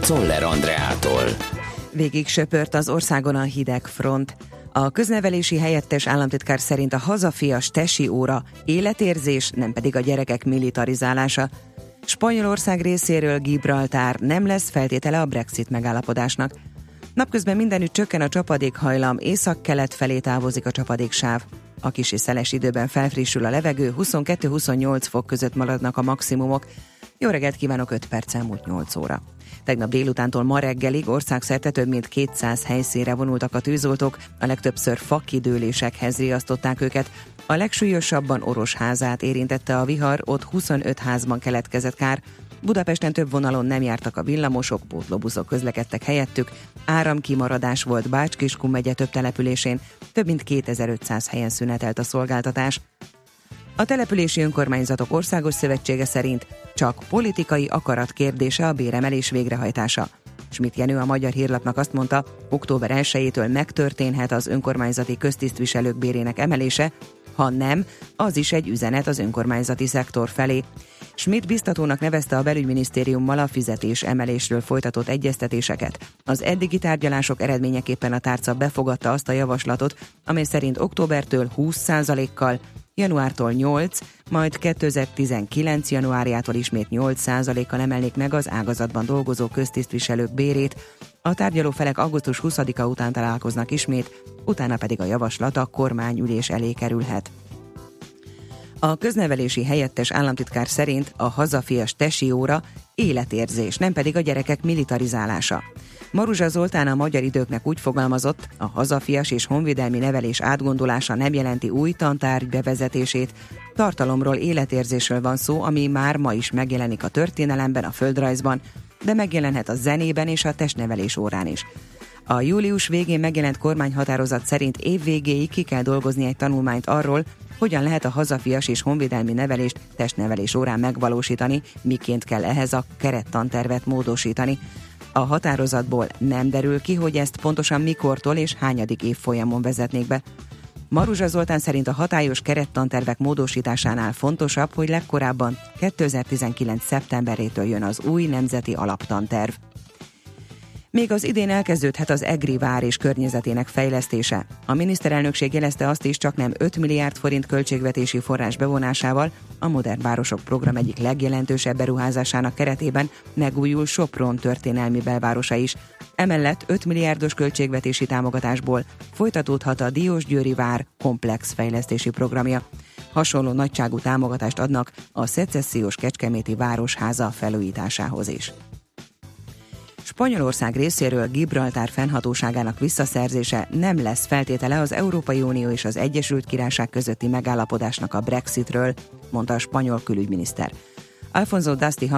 Czoller Andreától. Végig söpört az országon a hideg front. A köznevelési helyettes államtitkár szerint a hazafias tesi óra életérzés, nem pedig a gyerekek militarizálása. Spanyolország részéről Gibraltár nem lesz feltétele a Brexit megállapodásnak. Napközben mindenütt csökken a csapadékhajlam, észak-kelet felé távozik a csapadéksáv. A kis szeles időben felfrissül a levegő, 22-28 fok között maradnak a maximumok. Jó reggelt kívánok, 5 perc elmúlt 8 óra. Tegnap délutántól ma reggelig országszerte több mint 200 helyszínre vonultak a tűzoltók, a legtöbbször fakidőlésekhez riasztották őket. A legsúlyosabban Orosházát érintette a vihar, ott 25 házban keletkezett kár, Budapesten több vonalon nem jártak a villamosok, pótlóbuszok közlekedtek helyettük, áramkimaradás volt Bács-Kiskun megye több településén, több mint 2500 helyen szünetelt a szolgáltatás. A települési önkormányzatok országos szövetsége szerint csak politikai akarat kérdése a béremelés végrehajtása. Schmidt Jenő a Magyar Hírlapnak azt mondta, október 1-től megtörténhet az önkormányzati köztisztviselők bérének emelése, ha nem, az is egy üzenet az önkormányzati szektor felé. Schmidt biztatónak nevezte a belügyminisztériummal a fizetés emelésről folytatott egyeztetéseket. Az eddigi tárgyalások eredményeképpen a tárca befogadta azt a javaslatot, amely szerint októbertől 20%-kal, januártól 8, majd 2019. januárjától ismét 8%-kal emelnék meg az ágazatban dolgozó köztisztviselők bérét. A tárgyaló felek augusztus 20-a után találkoznak ismét, utána pedig a javaslat a kormányülés elé kerülhet. A köznevelési helyettes államtitkár szerint a hazafias tesi óra életérzés, nem pedig a gyerekek militarizálása. Maruzsa Zoltán a magyar időknek úgy fogalmazott, a hazafias és honvédelmi nevelés átgondolása nem jelenti új tantárgy bevezetését, tartalomról, életérzésről van szó, ami már ma is megjelenik a történelemben, a földrajzban, de megjelenhet a zenében és a testnevelés órán is. A július végén megjelent kormányhatározat szerint évvégéig ki kell dolgozni egy tanulmányt arról, hogyan lehet a hazafias és honvédelmi nevelést testnevelés órán megvalósítani, miként kell ehhez a kerettantervet módosítani. A határozatból nem derül ki, hogy ezt pontosan mikortól és hányadik évfolyamon vezetnék be. Maruzsa Zoltán szerint a hatályos kerettantervek módosításánál fontosabb, hogy legkorábban 2019. szeptemberétől jön az új nemzeti alaptanterv. Még az idén elkezdődhet az EGRI vár és környezetének fejlesztése. A miniszterelnökség jelezte azt is, csak nem 5 milliárd forint költségvetési forrás bevonásával a Modern Városok program egyik legjelentősebb beruházásának keretében megújul Sopron történelmi belvárosa is. Emellett 5 milliárdos költségvetési támogatásból folytatódhat a Diósgyőri vár komplex fejlesztési programja. Hasonló nagyságú támogatást adnak a szecessziós Kecskeméti Városháza felújításához is. Spanyolország részéről Gibraltár fennhatóságának visszaszerzése nem lesz feltétele az Európai Unió és az Egyesült Királyság közötti megállapodásnak a Brexitről, mondta a spanyol külügyminiszter. Alfonso Dasti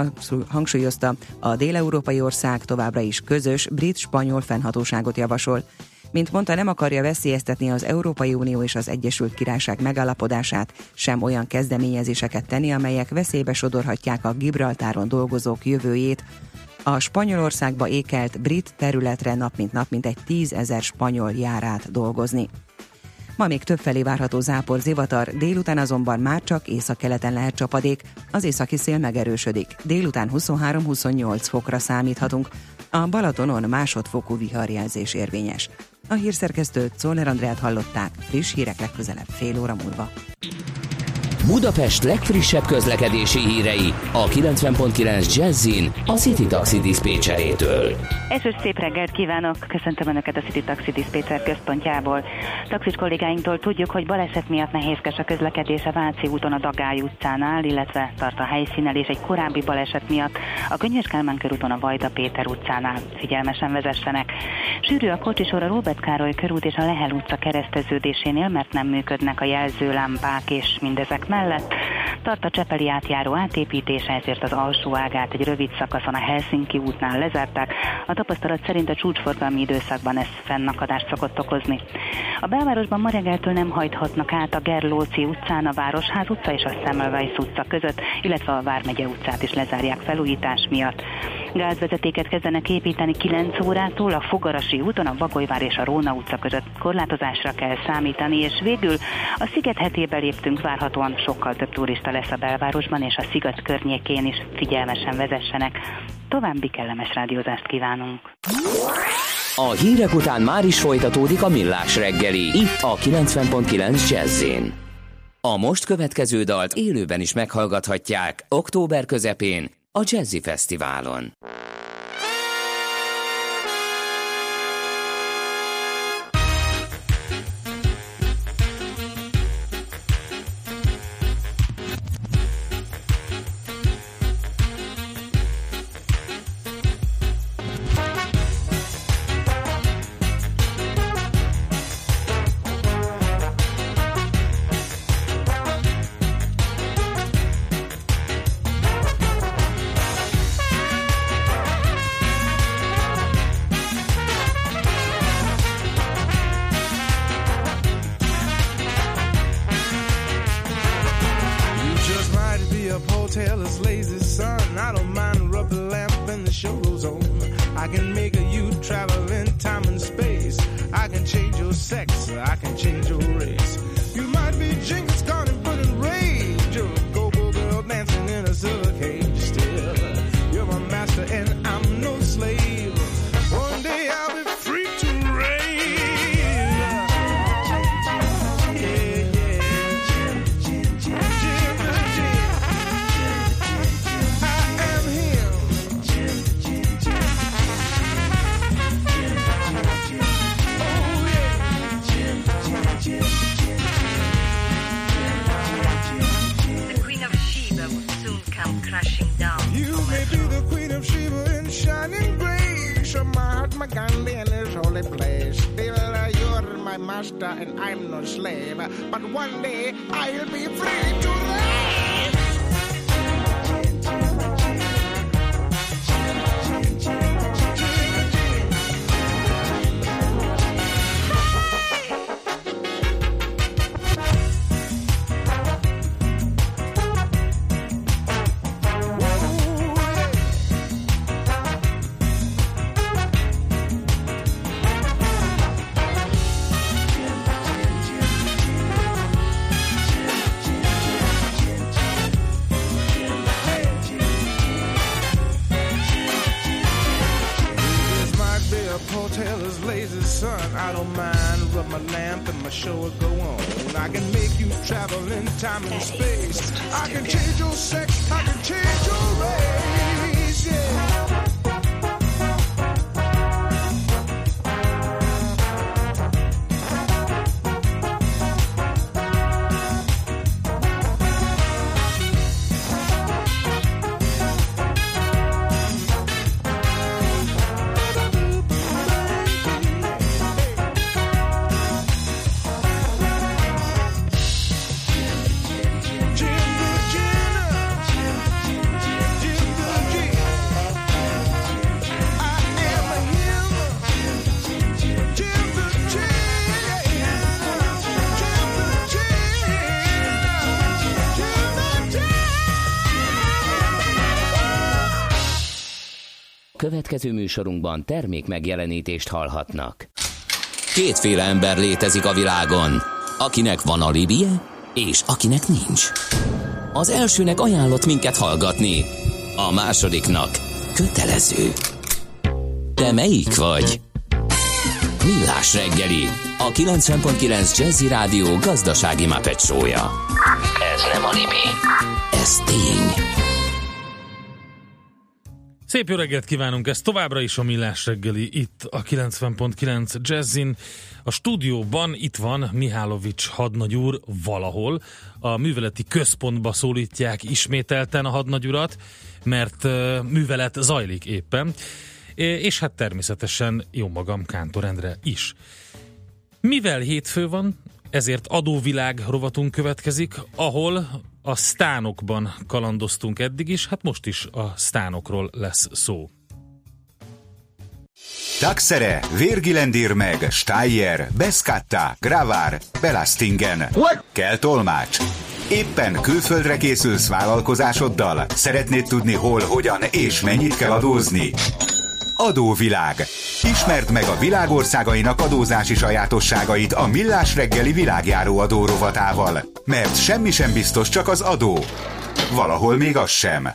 hangsúlyozta, a déleurópai ország továbbra is közös brit-spanyol fennhatóságot javasol. Mint mondta, nem akarja veszélyeztetni az Európai Unió és az Egyesült Királyság megállapodását, sem olyan kezdeményezéseket tenni, amelyek veszélybe sodorhatják a Gibraltáron dolgozók jövőjét, a Spanyolországba ékelt brit területre nap mint nap mint egy tízezer spanyol jár át dolgozni. Ma még többfelé várható zápor zivatar, délután azonban már csak északkeleten lehet csapadék, az északi szél megerősödik. Délután 23-28 fokra számíthatunk, a Balatonon másodfokú viharjelzés érvényes. A hírszerkesztőt Szóler Andrát hallották, friss hírek legközelebb fél óra múlva. Budapest legfrissebb közlekedési hírei a 90.9 Jazzin a City Taxi Dispécsejétől. Esős szép reggelt kívánok! Köszöntöm Önöket a City Taxi Dispécsер központjából. Taxis kollégáinktól tudjuk, hogy baleset miatt nehézkes a közlekedés a Váci úton a Dagály utcánál, illetve tart a helyszínen és egy korábbi baleset miatt a Könyves Kálmán körúton a Vajda Péter utcánál. Figyelmesen vezessenek! Sűrű a kocsisor a Róbert Károly körút és a Lehel utca kereszteződésénél, mert nem működnek a jelzőlámpák és mindezek mellett. Tart a Csepeli átjáró átépítése, ezért az alsó ágát egy rövid szakaszon a Helsinki útnál lezárták. A tapasztalat szerint a csúcsforgalmi időszakban ez fennakadást szokott okozni. A belvárosban ma reggeltől nem hajthatnak át a Gerlóci utcán, a Városház utca és a Semmelweis utca között, illetve a Vármegye utcát is lezárják felújítás miatt. Gázvezetéket kezdenek építeni 9 órától, a Fogarasi úton, a Bagolyvár és a Róna utca között korlátozásra kell számítani, és végül a Sziget hetébe léptünk, várhatóan sokkal több turista lesz a belvárosban, és a Sziget környékén is figyelmesen vezessenek. További kellemes rádiózást kívánunk! A hírek után már is folytatódik a millás reggeli, itt a 90.9 jazz A most következő dalt élőben is meghallgathatják október közepén a Jazzy Fesztiválon. blazing sun. I don't mind, rub my lamp and my show will go on. I can make you travel in time and space. I can change your sex, I can change your race, yeah. Következő műsorunkban termék megjelenítést hallhatnak. Kétféle ember létezik a világon, akinek van alibije, és akinek nincs. Az elsőnek ajánlott minket hallgatni, a másodiknak kötelező. Te melyik vagy? Millás reggeli, a 90.9 Jazzy Rádió gazdasági mapetsója. Ez nem animi, ez tény. Szép jó reggelt kívánunk, ez továbbra is a Millás reggeli, itt a 90.9 Jazzin. A stúdióban itt van Mihálovics hadnagyúr valahol. A műveleti központba szólítják ismételten a hadnagyurat, mert művelet zajlik éppen. És hát természetesen jó magam Kántor Endre is. Mivel hétfő van, ezért adóvilág rovatunk következik, ahol a sztánokban kalandoztunk eddig is, hát most is a sztánokról lesz szó. Taxere, Virgilendir meg, Steyer, Beskatta, Gravár, Belastingen. What? Kell tolmács. Éppen külföldre készülsz vállalkozásoddal? Szeretnéd tudni hol, hogyan és mennyit kell adózni? Adóvilág. Ismerd meg a világországainak adózási sajátosságait a Millás reggeli világjáró adó rovatával. Mert semmi sem biztos, csak az adó. Valahol még az sem.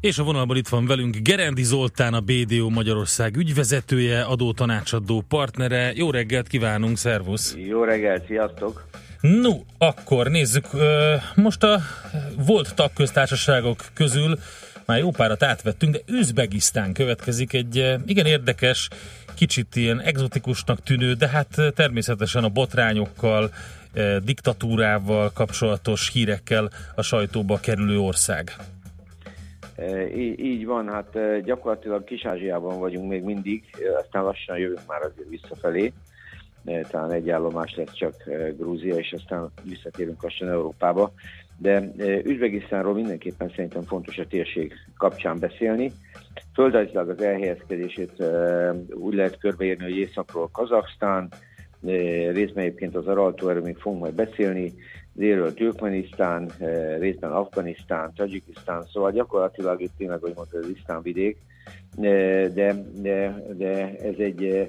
És a vonalban itt van velünk Gerendi Zoltán, a BDO Magyarország ügyvezetője, adótanácsadó partnere. Jó reggelt kívánunk, szervusz! Jó reggelt, sziasztok! No, akkor nézzük. Most a volt tagköztársaságok közül már jó párat átvettünk, de Üzbegisztán következik egy igen érdekes, kicsit ilyen exotikusnak tűnő, de hát természetesen a botrányokkal, diktatúrával kapcsolatos hírekkel a sajtóba kerülő ország. Így van, hát gyakorlatilag Kis-Ázsiában vagyunk még mindig, aztán lassan jövünk már azért visszafelé. Talán egy állomás lesz csak Grúzia, és aztán visszatérünk lassan Európába. De Üzbegisztánról mindenképpen szerintem fontos a térség kapcsán beszélni. Földrajzilag az elhelyezkedését úgy lehet körbeírni, hogy északról Kazaksztán, részben egyébként az Araltó, erről még fogunk majd beszélni, délről Türkmenisztán, eh, részben Afganisztán, Tajikisztán, szóval gyakorlatilag itt tényleg, hogy mondta, az Isztán vidék, eh, de, de, de ez egy eh,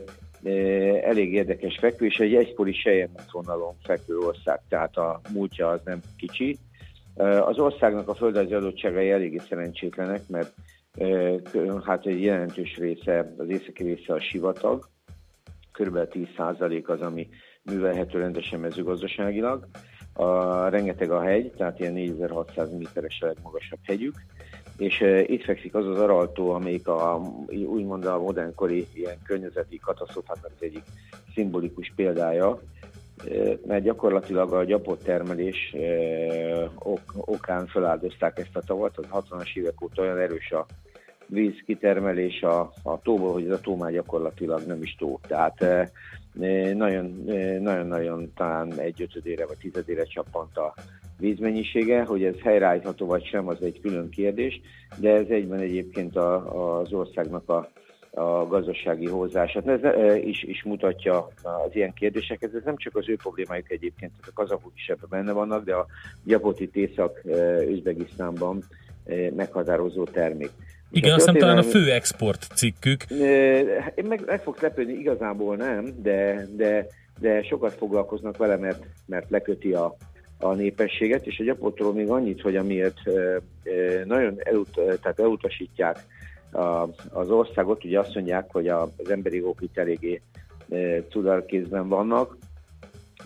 elég érdekes fekvő, és egy egykori sejemútvonalon fekvő ország, tehát a múltja az nem kicsi. Az országnak a földrajzi adottságai eléggé szerencsétlenek, mert hát egy jelentős része, az északi része a sivatag, kb. 10% az, ami művelhető rendesen mezőgazdaságilag a, rengeteg a hegy, tehát ilyen 4600 méteres a legmagasabb hegyük, és e, itt fekszik az az araltó, amelyik a, úgymond a modernkori ilyen környezeti katasztrófáknak az egyik szimbolikus példája, mert gyakorlatilag a gyapott termelés ok, okán feláldozták ezt a tavat, az 60-as évek óta olyan erős a víz kitermelés a, a tóból, hogy ez a tó már gyakorlatilag nem is tó. Tehát nagyon-nagyon talán egy ötödére vagy tizedére csappant a vízmennyisége, hogy ez helyreállítható vagy sem, az egy külön kérdés, de ez egyben egyébként a, az országnak a, a gazdasági hozzását. Ez e, is, is mutatja az ilyen kérdéseket. Ez nem csak az ő problémájuk egyébként, a kazakok is ebben benne vannak, de a Japotit Észak-Üzbegisztánban e, meghatározó termék. Igen, azt hiszem talán a fő export cikkük. Én meg, meg fogsz lepődni, igazából nem, de, de, de sokat foglalkoznak vele, mert, mert leköti a, a népességet, és a gyapotról még annyit, hogy amiért nagyon elut, tehát elutasítják a, az országot, ugye azt mondják, hogy az emberi jogok itt eléggé cudarkézben vannak,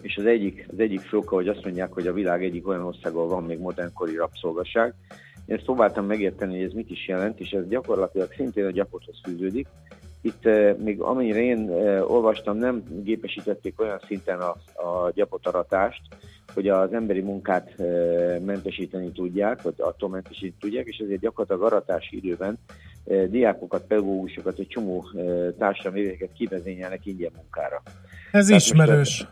és az egyik, az egyik fő hogy azt mondják, hogy a világ egyik olyan országban van még modernkori rabszolgaság, én ezt próbáltam megérteni, hogy ez mit is jelent, és ez gyakorlatilag szintén a gyapothoz fűződik. Itt eh, még amennyire én eh, olvastam, nem gépesítették olyan szinten a, a gyapotaratást, hogy az emberi munkát eh, mentesíteni tudják, vagy attól mentesíteni tudják, és ezért gyakorlatilag aratási időben diákokat, pedagógusokat, egy csomó társadalmi éveket kivezényelnek ingyen munkára. Ez Tehát ismerős. Most,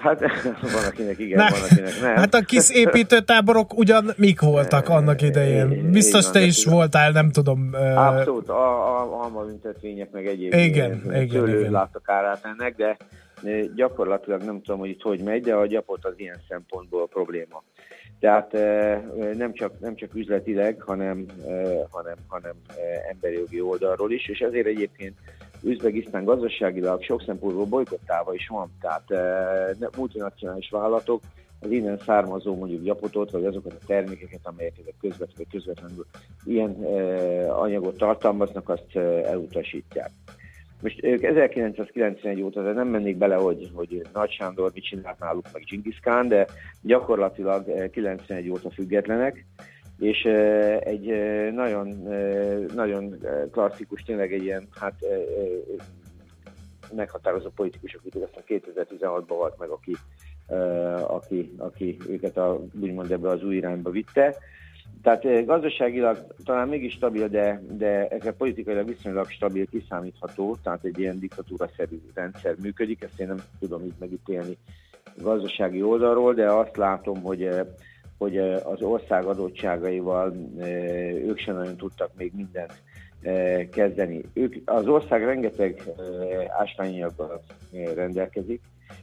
Hát van akinek igen, Na, van akinek nem. Hát a kis építőtáborok ugyan mik voltak annak idején? Biztos te is voltál, nem tudom. Abszolút, a, a almabüntetvények meg egyéb igen, igen, igen. láttak árát ennek, de gyakorlatilag nem tudom, hogy itt hogy megy, de a gyapot az ilyen szempontból a probléma. Tehát nem csak, nem csak üzletileg, hanem, hanem, hanem emberi jogi oldalról is, és ezért egyébként Üzbegisztán gazdaságilag sok szempontból bolykottálva is van, tehát multinacionális vállalatok az innen származó mondjuk gyapotot, vagy azokat a termékeket, amelyek ezek közvetlenül, közvetlenül ilyen anyagot tartalmaznak, azt elutasítják. Most ők 1991 óta de nem mennék bele, hogy, hogy Nagy Sándor mit csinált náluk, meg Genghis Khan, de gyakorlatilag 91 óta függetlenek, és egy nagyon, nagyon klasszikus, tényleg egy ilyen, hát meghatározó politikusok, akik aztán 2016-ban volt meg, aki, aki, aki őket a, úgymond ebbe az új irányba vitte. Tehát gazdaságilag talán mégis stabil, de, de politikailag viszonylag stabil, kiszámítható, tehát egy ilyen diktatúra-szerű rendszer működik, ezt én nem tudom így megítélni gazdasági oldalról, de azt látom, hogy hogy az ország adottságaival ők sem nagyon tudtak még mindent kezdeni. Ők, az ország rengeteg ásványanyaggal rendelkezik.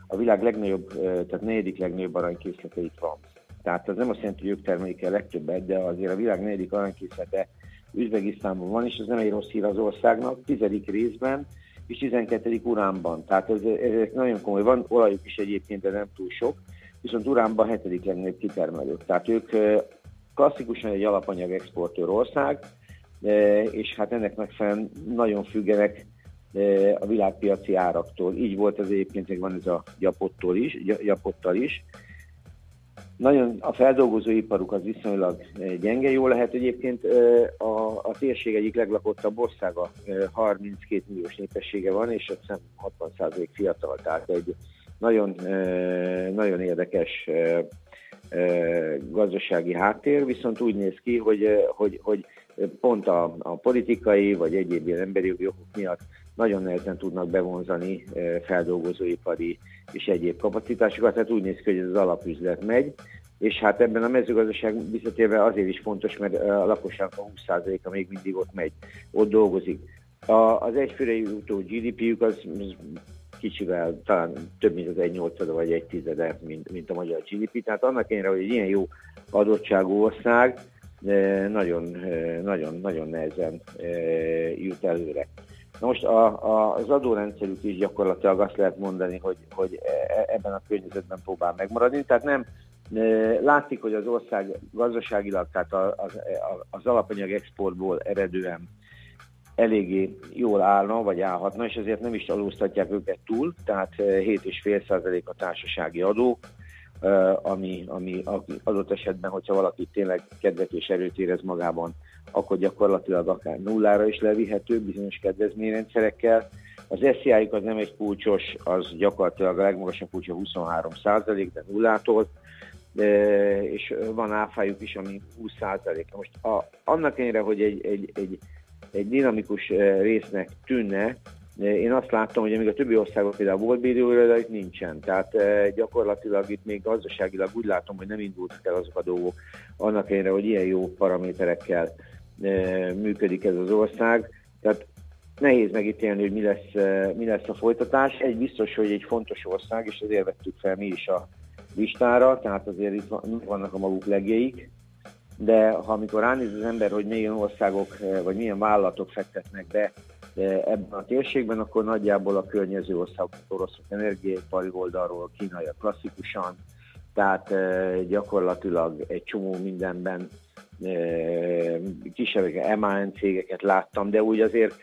A világ legnagyobb, tehát negyedik legnagyobb aranykészlete itt van. Tehát az nem azt jelenti, hogy ők termelik el legtöbbet, de azért a világ negyedik aranykészlete Üzbegisztánban van, és ez nem egy rossz hír az országnak, tizedik részben, és 12. uránban. Tehát ez, ez nagyon komoly. Van olajuk is egyébként, de nem túl sok, viszont uránban hetedik legnagyobb kitermelő. Tehát ők klasszikusan egy alapanyag exportőr ország, és hát ennek megfelelően nagyon függenek a világpiaci áraktól. Így volt az egyébként, van ez a gyapottól is, gyapottal is. Nagyon a feldolgozóiparuk az viszonylag gyenge. Jó lehet egyébként a, a térség egyik leglakottabb országa, 32 milliós népessége van, és azt hiszem 60% fiatal, tehát egy nagyon, nagyon érdekes gazdasági háttér, viszont úgy néz ki, hogy, hogy, hogy pont a, a politikai vagy egyéb ilyen emberi jogok miatt nagyon nehezen tudnak bevonzani feldolgozóipari és egyéb kapacitásokat, tehát úgy néz ki, hogy ez az alapüzlet megy, és hát ebben a mezőgazdaság visszatérve azért is fontos, mert a lakosság a 20%-a még mindig ott megy, ott dolgozik. A, az egyfőre jutó GDP-jük az, az kicsivel, talán több mint az egy nyolcada vagy egy tizede, mint, mint a magyar GDP. Tehát annak ellenére, hogy egy ilyen jó adottságú ország, nagyon, nagyon, nagyon nehezen jut előre. Na most a, a, az adórendszerük is gyakorlatilag azt lehet mondani, hogy, hogy e, ebben a környezetben próbál megmaradni. Tehát nem látszik, hogy az ország gazdaságilag, tehát az, az alapanyag exportból eredően eléggé jól állna, vagy állhatna, és ezért nem is adóztatják őket túl, tehát 7,5% a társasági adó, ami, ami adott esetben, hogyha valaki tényleg kedvet és erőt érez magában, akkor gyakorlatilag akár nullára is levihető bizonyos kedvezményrendszerekkel. Az SZI-juk az nem egy kulcsos, az gyakorlatilag a legmagasabb kulcsa 23% de nullától, és van áfájuk is, ami 20 Most a, annak ellenére, hogy egy, egy, egy, egy dinamikus résznek tűnne, én azt láttam, hogy amíg a többi országban például volt bíróra, de itt nincsen. Tehát gyakorlatilag itt még gazdaságilag úgy látom, hogy nem indultak el azok a dolgok, annak ellenére, hogy ilyen jó paraméterekkel működik ez az ország. Tehát nehéz megítélni, hogy mi lesz, mi lesz a folytatás. Egy biztos, hogy egy fontos ország, és azért vettük fel mi is a listára, tehát azért itt vannak a maguk legjeik, de ha amikor ránéz az ember, hogy milyen országok vagy milyen vállalatok fektetnek be ebben a térségben, akkor nagyjából a környező országok, oroszok energiaipari oldalról, kínaiak klasszikusan, tehát gyakorlatilag egy csomó mindenben kisebb MAN cégeket láttam, de úgy azért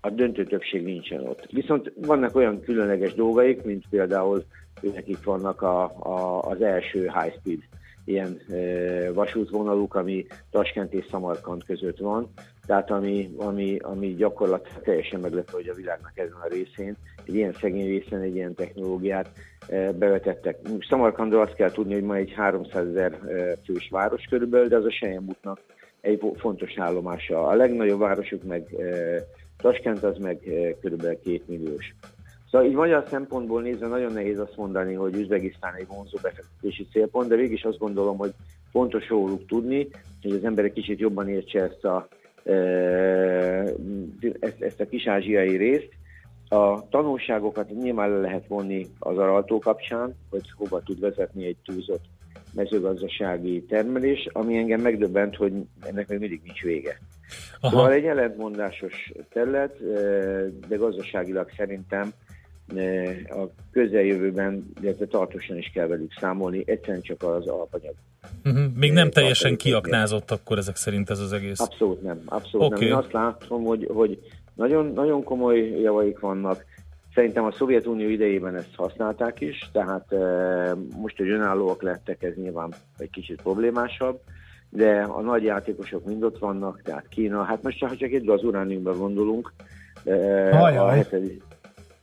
a döntő többség nincsen ott. Viszont vannak olyan különleges dolgaik, mint például nekik vannak a, a, az első high-speed ilyen e, vasútvonaluk, ami Taskent és Samarkand között van, tehát ami, ami, ami gyakorlatilag teljesen meglepő, hogy a világnak ezen a részén, egy ilyen szegény részen egy ilyen technológiát e, bevetettek. Samarkandról azt kell tudni, hogy ma egy 300 ezer e, fős város körülbelül, de az a Sejemútnak egy fontos állomása. A legnagyobb városuk meg e, Taskent az meg eh, kb. két milliós. Szóval így magyar szempontból nézve nagyon nehéz azt mondani, hogy Üzbegisztán egy vonzó befektetési célpont, de végig is azt gondolom, hogy fontos róluk tudni, hogy az ember egy kicsit jobban értse ezt a, eh, ezt, ezt a kis-ázsiai részt. A tanulságokat nyilván le lehet vonni az araltó kapcsán, hogy hova tud vezetni egy túlzott mezőgazdasági termelés, ami engem megdöbbent, hogy ennek még mindig nincs vége. Aha. Szóval egy ellentmondásos terület, de gazdaságilag szerintem a közeljövőben, illetve tartósan is kell velük számolni, egyszerűen csak az alapanyag. Uh-huh. Még nem teljesen kiaknázott akkor ezek szerint ez az egész? Abszolút nem. Abszolút okay. nem. Én azt látom, hogy, hogy nagyon, nagyon komoly javaik vannak. Szerintem a Szovjetunió idejében ezt használták is, tehát e, most, hogy önállóak lettek, ez nyilván egy kicsit problémásabb de a nagy játékosok mind ott vannak, tehát Kína, hát most ha csak egy az urániumban gondolunk, Ajaj. a hetedik,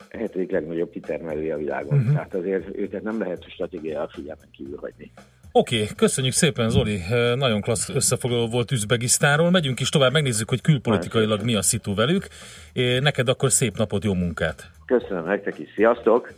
hetedik legnagyobb kitermelője a világon. Uh-huh. Tehát azért őket nem lehet stratégiai figyelmen kívül hagyni. Oké, okay, köszönjük szépen Zoli, nagyon klassz összefoglaló volt Üzbegisztáról. Megyünk is tovább, megnézzük, hogy külpolitikailag mi a szitu velük. Neked akkor szép napot, jó munkát! Köszönöm nektek is, sziasztok!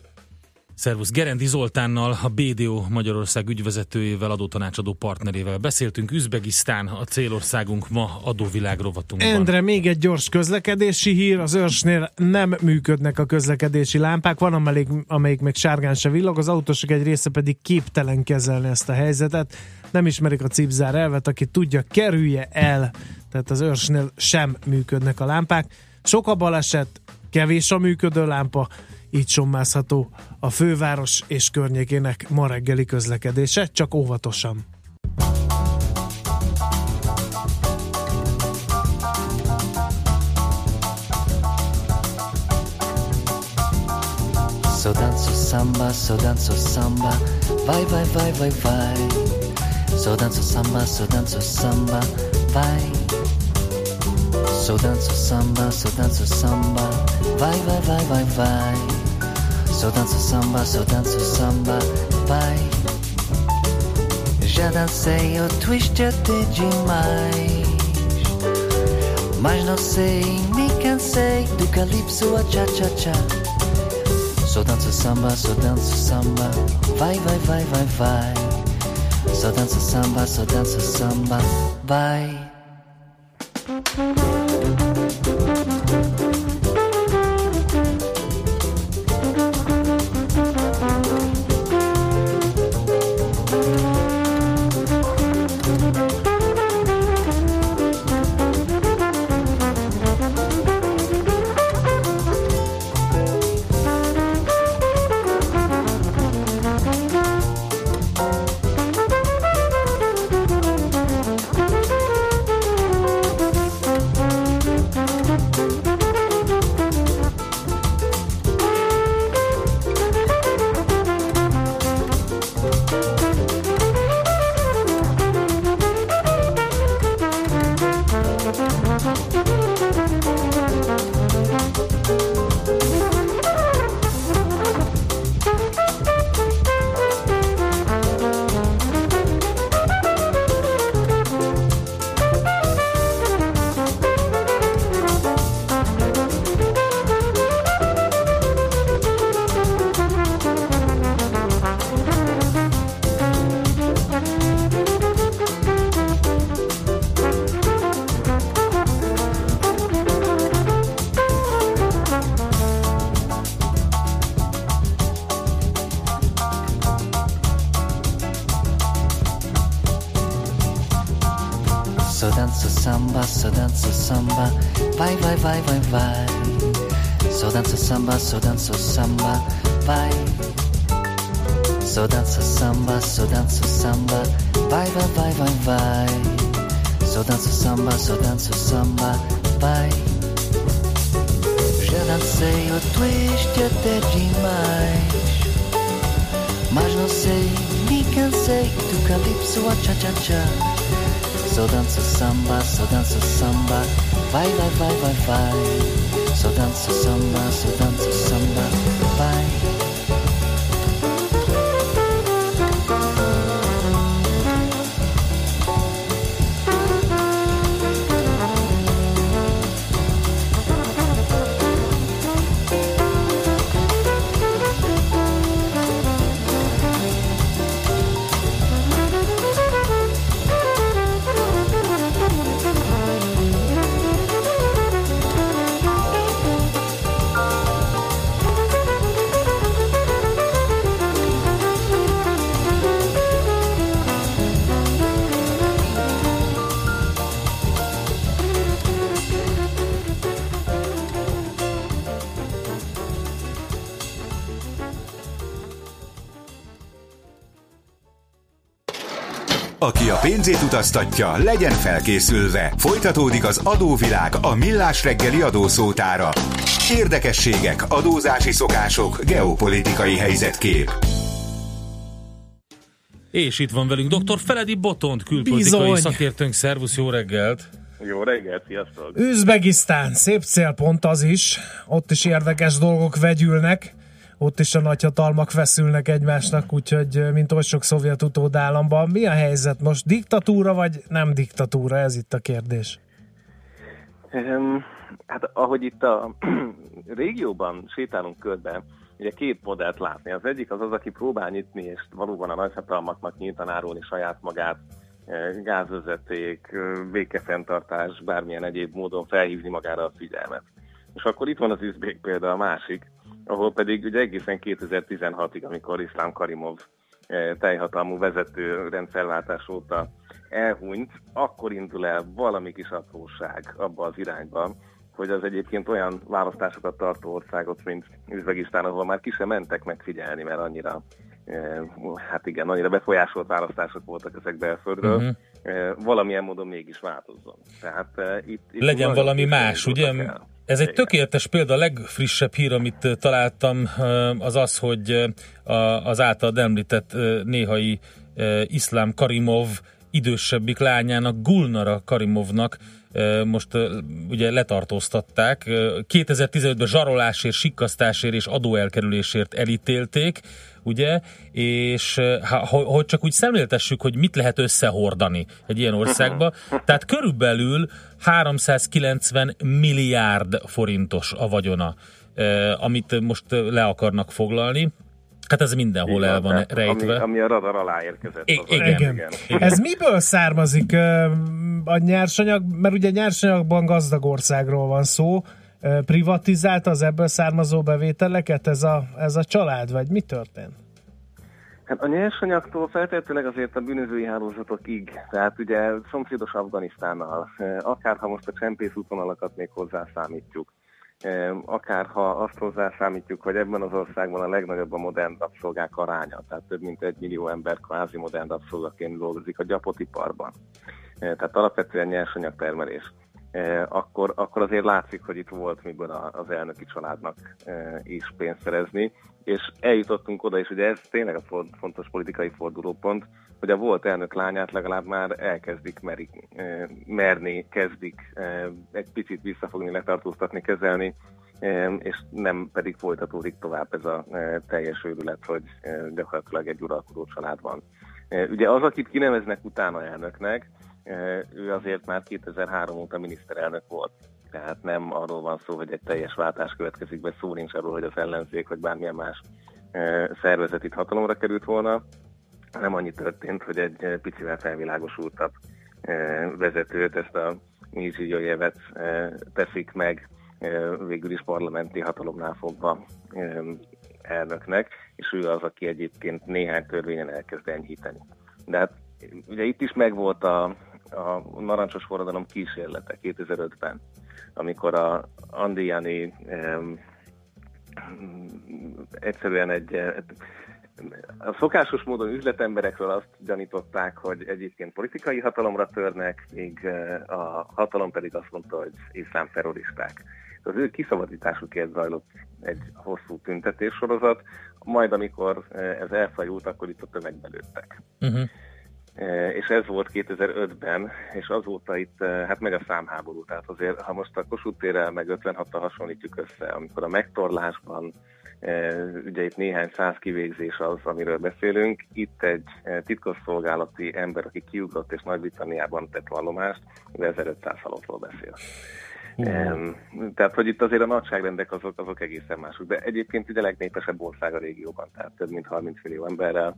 Szervusz, Gerendi Zoltánnal, a BDO Magyarország ügyvezetőjével, adótanácsadó partnerével beszéltünk. Üzbegisztán a célországunk ma adóvilág rovatunkban. Endre, még egy gyors közlekedési hír. Az őrsnél nem működnek a közlekedési lámpák. Van, amelyik, amelyik még sárgán se villog, az autósok egy része pedig képtelen kezelni ezt a helyzetet. Nem ismerik a cipzár elvet, aki tudja, kerülje el. Tehát az őrsnél sem működnek a lámpák. Sok a baleset, kevés a működő lámpa, így sommázható a főváros és környékének ma reggeli közlekedése, csak óvatosan. So danzo samba, so danzo samba, vai vai vai vai vai. So danzo samba, so danzo samba, vai. So danzo samba, so danzo samba, vai vai vai vai vai. So danzo samba, so danzo samba, vai. Já dancei o twist até demais. Mas não sei, me cansei do calypso a cha-cha-cha. Só dança samba, só dança samba, vai, vai, vai, vai, vai. Só dança samba, só dança samba, vai. O twist até demais. Mas não sei, me cansei do calypso a cha-cha-cha. So dança samba, so dança samba, vai, vai, vai, vai, vai. So dança samba, so dança samba, pénzét utaztatja, legyen felkészülve. Folytatódik az adóvilág a millás reggeli adószótára. Érdekességek, adózási szokások, geopolitikai helyzetkép. És itt van velünk dr. Feledi Botont, külpolitikai Bizony. szakértőnk. Szervusz, jó reggelt! Jó reggelt, sziasztok! Üzbegisztán, szép célpont az is. Ott is érdekes dolgok vegyülnek. Ott is a nagyhatalmak feszülnek egymásnak, úgyhogy mint oly sok szovjet utódállamban. Mi a helyzet most? Diktatúra vagy nem diktatúra? Ez itt a kérdés. Um, hát ahogy itt a régióban sétálunk körbe, ugye két modellt látni. Az egyik az az, aki próbál nyitni, és valóban a nagyhatalmaknak nyíltan árulni saját magát, gázvezeték, békefenntartás, bármilyen egyéb módon felhívni magára a figyelmet. És akkor itt van az üzbék példa a másik, ahol pedig ugye egészen 2016-ig, amikor Iszlám Karimov teljhatalmú vezető rendszerváltás óta elhunyt, akkor indul el valami kis apróság abba az irányba, hogy az egyébként olyan választásokat tartó országot, mint Üzbegisztán, ahol már ki sem mentek megfigyelni, mert annyira hát igen, annyira befolyásolt választások voltak ezek belföldről, uh-huh. valamilyen módon mégis változzon. Tehát itt, itt Legyen valami más, ugye? El. Ez egy tökéletes példa, a legfrissebb hír, amit találtam, az az, hogy az által említett néhai iszlám Karimov idősebbik lányának, Gulnara Karimovnak most ugye letartóztatták. 2015-ben zsarolásért, sikkasztásért és adóelkerülésért elítélték, ugye, és ha, hogy csak úgy szemléltessük, hogy mit lehet összehordani egy ilyen országba, tehát körülbelül 390 milliárd forintos a vagyona, amit most le akarnak foglalni, Hát ez mindenhol igen, el van rejtve. Ami, ami a radar alá érkezett. I- igen, igen. igen. Ez miből származik a nyersanyag? Mert ugye nyersanyagban gazdag országról van szó. Privatizált az ebből származó bevételeket ez a, ez a család, vagy mi történt? Hát a nyersanyagtól feltétlenül azért a bűnözői hálózatokig, tehát ugye szomszédos Afganisztánnal, akár ha most a csempész útvonalakat még hozzászámítjuk, akár ha azt hozzászámítjuk, hogy ebben az országban a legnagyobb a modern rabszolgák aránya, tehát több mint egy millió ember kvázi modern rabszolgaként dolgozik a gyapotiparban. Tehát alapvetően nyersanyagtermelés. Akkor, akkor azért látszik, hogy itt volt miből az elnöki családnak is pénzt szerezni, és eljutottunk oda, és ugye ez tényleg a fontos politikai fordulópont, hogy a volt elnök lányát legalább már elkezdik merik, merni, kezdik egy picit visszafogni, letartóztatni, kezelni, és nem pedig folytatódik tovább ez a teljes őrület, hogy gyakorlatilag egy uralkodó család van. Ugye az, akit kineveznek utána elnöknek, ő azért már 2003 óta miniszterelnök volt. Tehát nem arról van szó, hogy egy teljes váltás következik be, szó nincs arról, hogy az ellenzék vagy bármilyen más szervezet itt hatalomra került volna, nem annyi történt, hogy egy picivel felvilágosultabb vezetőt, ezt a Mizsijojevet eh, teszik meg végül is parlamenti hatalomnál fogva elnöknek, és ő az, aki egyébként néhány törvényen elkezd enyhíteni. De hát ugye itt is megvolt a, a narancsos forradalom kísérlete 2005-ben, amikor a Andiani um, egyszerűen egy a szokásos módon üzletemberekről azt gyanították, hogy egyébként politikai hatalomra törnek, míg eh, a hatalom pedig azt mondta, hogy iszlám terroristák. Az ő kiszabadításukért zajlott egy hosszú tüntetéssorozat, majd amikor eh, ez elfajult, akkor itt a tömegbe lőttek. Uh-huh. És ez volt 2005-ben, és azóta itt hát megy a számháború. Tehát azért, ha most a Kossuth térrel meg 56-tal hasonlítjuk össze, amikor a megtorlásban ugye itt néhány száz kivégzés az, amiről beszélünk. Itt egy titkosszolgálati ember, aki kiugrott és Nagy-Britanniában tett vallomást, 1500 halottról beszél. Um, tehát, hogy itt azért a nagyságrendek azok, azok egészen mások. De egyébként ugye a legnépesebb ország a régióban, tehát több mint 30 millió emberrel.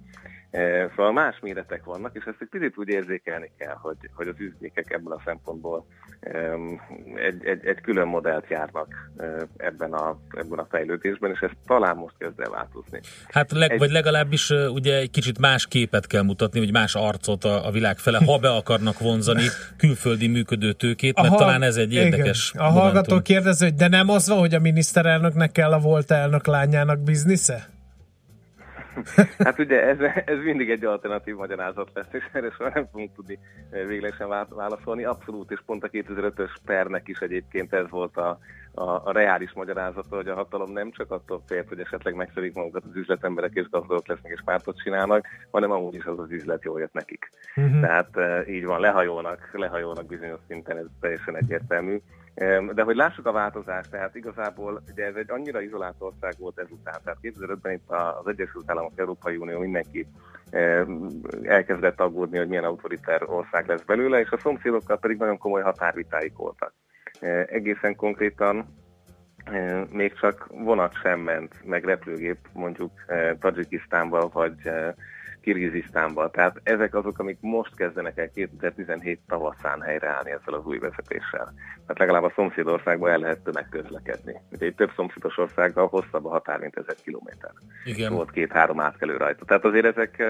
E, szóval más méretek vannak, és ezt egy picit úgy érzékelni kell, hogy, hogy az üzlékek ebből a szempontból um, egy, egy, egy külön modellt járnak ebben a, ebben a fejlődésben, és ez talán most kezd el változni. Hát leg, egy, vagy legalábbis ugye egy kicsit más képet kell mutatni, vagy más arcot a, a világ fele, ha be akarnak vonzani külföldi működő tőkét, mert Aha, talán ez egy érdekes a hallgató kérdező, hogy de nem az van, hogy a miniszterelnöknek kell a volt elnök lányának biznisze? Hát ugye ez, ez mindig egy alternatív magyarázat lesz, és erre soha nem fogunk tudni eh, véglegesen válaszolni. Abszolút, és pont a 2005-ös pernek is egyébként ez volt a, a, a reális magyarázata, hogy a hatalom nem csak attól félt, hogy esetleg megszerik magukat az üzletemberek és gazdagok lesznek és pártot csinálnak, hanem amúgy is az az üzlet jól jött nekik. Uh-huh. Tehát e, így van, lehajolnak, lehajolnak bizonyos szinten, ez teljesen egyértelmű. De hogy lássuk a változást, tehát igazából ugye ez egy annyira izolált ország volt ezután, tehát 2005-ben itt az Egyesült Államok, Európai Unió mindenki elkezdett aggódni, hogy milyen autoritár ország lesz belőle, és a szomszédokkal pedig nagyon komoly határvitáik voltak. Egészen konkrétan még csak vonat sem ment, meg repülőgép mondjuk Tajikisztánba vagy Kirgizisztánba. Tehát ezek azok, amik most kezdenek el 2017 tavaszán helyreállni ezzel az új vezetéssel. Tehát legalább a szomszédországban el lehet tömegközlekedni. Ugye egy több szomszédos országgal hosszabb a határ, mint ezer kilométer. Igen. Volt két-három átkelő rajta. Tehát azért ezek,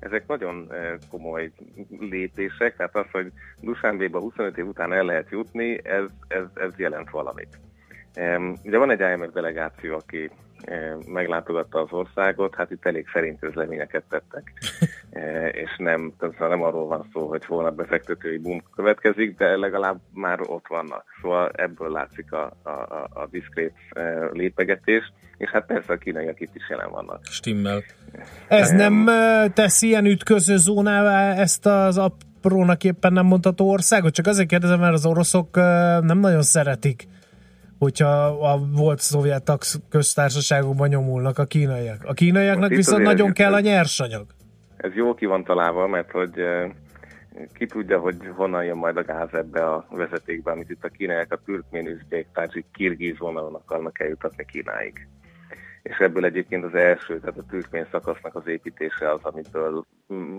ezek nagyon komoly lépések, tehát az, hogy Dusánbéba 25 év után el lehet jutni, ez, ez, ez jelent valamit. Ugye van egy IMF delegáció, aki meglátogatta az országot, hát itt elég szerint közleményeket tettek, és nem, nem arról van szó, hogy holnap befektetői boom következik, de legalább már ott vannak. Szóval ebből látszik a, a, a, a diszkrét lépegetés, és hát persze a kínaiak itt is jelen vannak. Stimmel. Ez nem tesz ilyen ütköző zónává ezt az aprónak éppen nem mondható országot? Csak azért kérdezem, mert az oroszok nem nagyon szeretik hogyha a volt szovjet köztársaságokban nyomulnak a kínaiak. A kínaiaknak Most viszont nagyon kell a nyersanyag. Ez jó ki van találva, mert hogy ki tudja, hogy honnan jön majd a gáz ebbe a vezetékbe, amit itt a kínaiak a türkmén, üzbék, tádzsik, kirgiz vonalon akarnak eljutatni Kínáig és ebből egyébként az első, tehát a türkmén szakasznak az építése az, amitől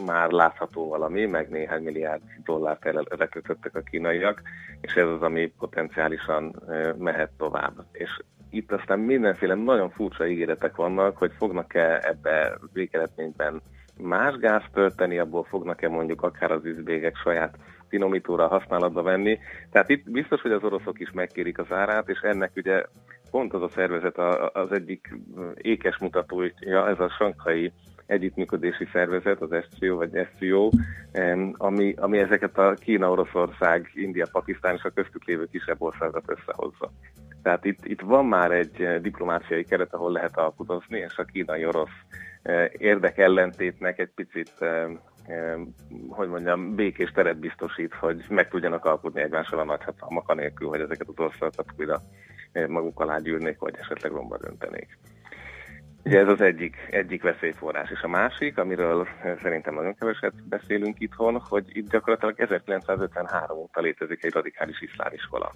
már látható valami, meg néhány milliárd dollárt elrekötöttek a kínaiak, és ez az, ami potenciálisan mehet tovább. És itt aztán mindenféle nagyon furcsa ígéretek vannak, hogy fognak-e ebbe végeredményben más gázt tölteni, abból fognak-e mondjuk akár az üzbégek saját finomítóra használatba venni. Tehát itt biztos, hogy az oroszok is megkérik az árát, és ennek ugye pont az a szervezet az egyik ékes mutatója, ez a sankai együttműködési szervezet, az SCO vagy SCO, ami, ami ezeket a Kína, Oroszország, India, Pakisztán és a köztük lévő kisebb országokat összehozza. Tehát itt, itt van már egy diplomáciai keret, ahol lehet alkudozni, és a kínai-orosz érdekellentétnek egy picit hogy mondjam, békés teret biztosít, hogy meg tudjanak alkudni egymással a nagyhatalmak, anélkül, hogy ezeket az országokat újra maguk alá gyűrnék, vagy esetleg romba döntenék. Ugye ez az egyik, egyik veszélyforrás. És a másik, amiről szerintem nagyon keveset beszélünk itthon, hogy itt gyakorlatilag 1953 óta létezik egy radikális iszlámiskola.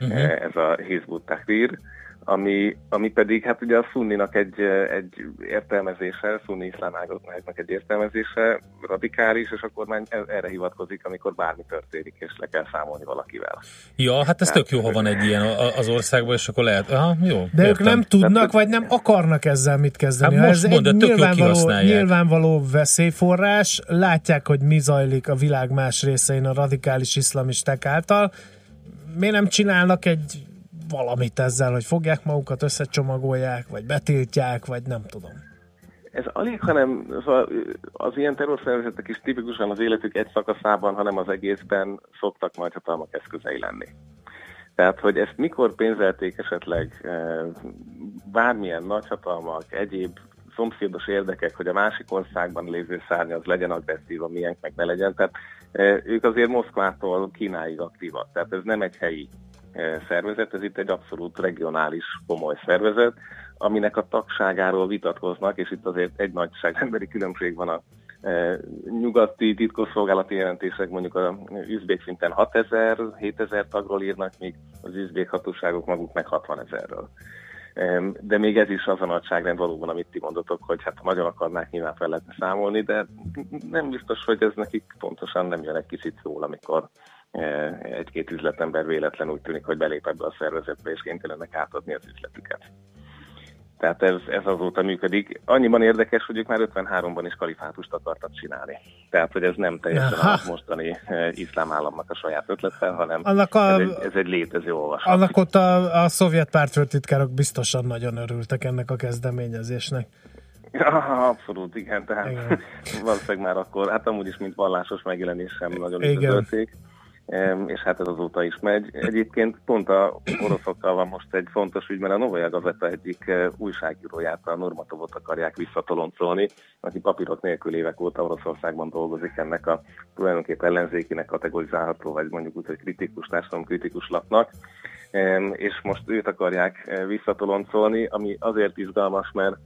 Uh-huh. Ez a Hizbut Tahrir, ami, ami pedig hát ugye a szunninak egy, egy értelmezése, szunni iszlám ágazatnak egy értelmezése radikális, és a kormány e, erre hivatkozik, amikor bármi történik, és le kell számolni valakivel. Ja, hát ez Tehát, tök jó, ha van egy ilyen az országban, és akkor lehet, aha, jó. De értem. ők nem tudnak, vagy nem akarnak ezzel mit kezdeni. Hát most ez mondd, egy nyilvánvaló, nyilvánvaló veszélyforrás, látják, hogy mi zajlik a világ más részein a radikális iszlamisták által, miért nem csinálnak egy valamit ezzel, hogy fogják magukat, összecsomagolják, vagy betiltják, vagy nem tudom. Ez alig, hanem szóval az ilyen terrorszervezetek is tipikusan az életük egy szakaszában, hanem az egészben szoktak majd hatalmak eszközei lenni. Tehát, hogy ezt mikor pénzelték esetleg eh, bármilyen nagyhatalmak, egyéb szomszédos érdekek, hogy a másik országban lévő szárny az legyen agresszív, a miénk meg ne legyen. Tehát eh, ők azért Moszkvától Kínáig aktívak. Tehát ez nem egy helyi szervezet, ez itt egy abszolút regionális komoly szervezet, aminek a tagságáról vitatkoznak, és itt azért egy nagyságrendbeli különbség van a e, nyugati titkosszolgálati jelentések mondjuk a üzbék szinten 6000, 7000 tagról írnak, míg az üzbék hatóságok maguk meg 60 ezerről. De még ez is az a nagyságrend valóban, amit ti mondotok, hogy hát ha nagyon akarnák, nyilván fel lehetne számolni, de nem biztos, hogy ez nekik pontosan nem jön egy kicsit jól, amikor egy-két üzletember véletlen úgy tűnik, hogy belép ebbe a szervezetbe, és kénytelenek átadni az üzletüket. Tehát ez, ez azóta működik. Annyiban érdekes, hogy ők már 53-ban is kalifátust akartak csinálni. Tehát, hogy ez nem teljesen Aha. a mostani e, iszlám államnak a saját ötlete, hanem annak a, ez, egy, ez egy létező olvasat. Annak ott a, a szovjet pártfőtitkárok biztosan nagyon örültek ennek a kezdeményezésnek. Ja, abszolút, igen, tehát igen. valószínűleg már akkor, hát amúgy is, mint vallásos megjelenés sem nagyon üdvözölték és hát ez azóta is megy. Egyébként pont a oroszokkal van most egy fontos ügy, mert a Novaja Gazeta egyik eh, újságíróját, a Normatovot akarják visszatoloncolni, aki papírok nélkül évek óta Oroszországban dolgozik ennek a tulajdonképpen ellenzékinek kategorizálható, vagy mondjuk úgy, hogy kritikus, társadalom kritikus lapnak, és most őt akarják eh, visszatoloncolni, ami azért izgalmas, mert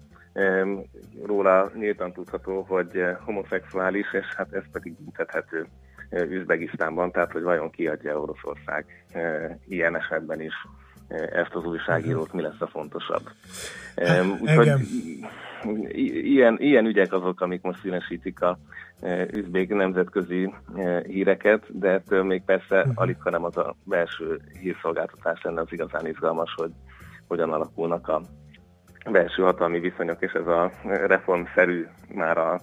róla nyíltan tudható, hogy eh, homoszexuális, és hát ez pedig büntethető Üzbegisztánban, tehát hogy vajon kiadja Oroszország ilyen esetben is ezt az újságírót, mi lesz a fontosabb. Úgyhogy ilyen, ilyen ügyek azok, amik most színesítik a üzbék nemzetközi híreket, de ettől még persze uh-huh. alig, hanem az a belső hírszolgáltatás lenne az igazán izgalmas, hogy hogyan alakulnak a belső hatalmi viszonyok, és ez a reformszerű már a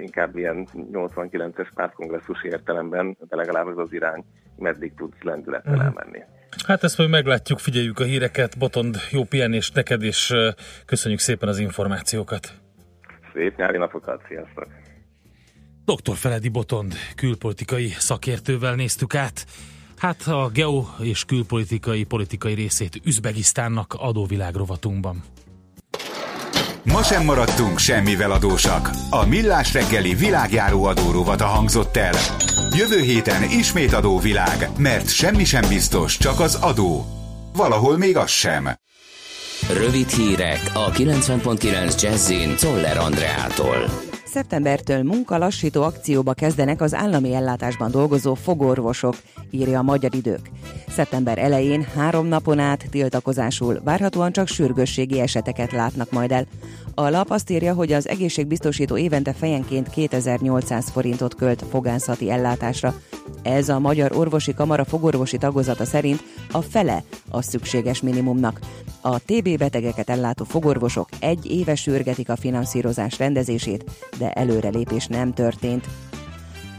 inkább ilyen 89-es pártkongresszusi értelemben, de legalább ez az irány meddig tud lendülettel uh-huh. elmenni. Hát ezt majd meglátjuk, figyeljük a híreket. Botond, jó pihenés neked, és köszönjük szépen az információkat. Szép nyári napokat, sziasztok! Dr. Feledi Botond külpolitikai szakértővel néztük át. Hát a geo és külpolitikai politikai részét Üzbegisztánnak adóvilág rovatunkban. Ma sem maradtunk semmivel adósak. A Millás reggeli világjáró adórovata hangzott el. Jövő héten ismét adóvilág, mert semmi sem biztos, csak az adó. Valahol még az sem. Rövid hírek a 90.9 Jazzin Toller Andreától. Szeptembertől munkalassító akcióba kezdenek az állami ellátásban dolgozó fogorvosok, írja a Magyar Idők. Szeptember elején három napon át tiltakozásul várhatóan csak sürgősségi eseteket látnak majd el. A lap azt írja, hogy az egészségbiztosító évente fejenként 2800 forintot költ fogászati ellátásra. Ez a Magyar Orvosi Kamara fogorvosi tagozata szerint a fele a szükséges minimumnak. A TB betegeket ellátó fogorvosok egy éve sürgetik a finanszírozás rendezését, de előrelépés nem történt.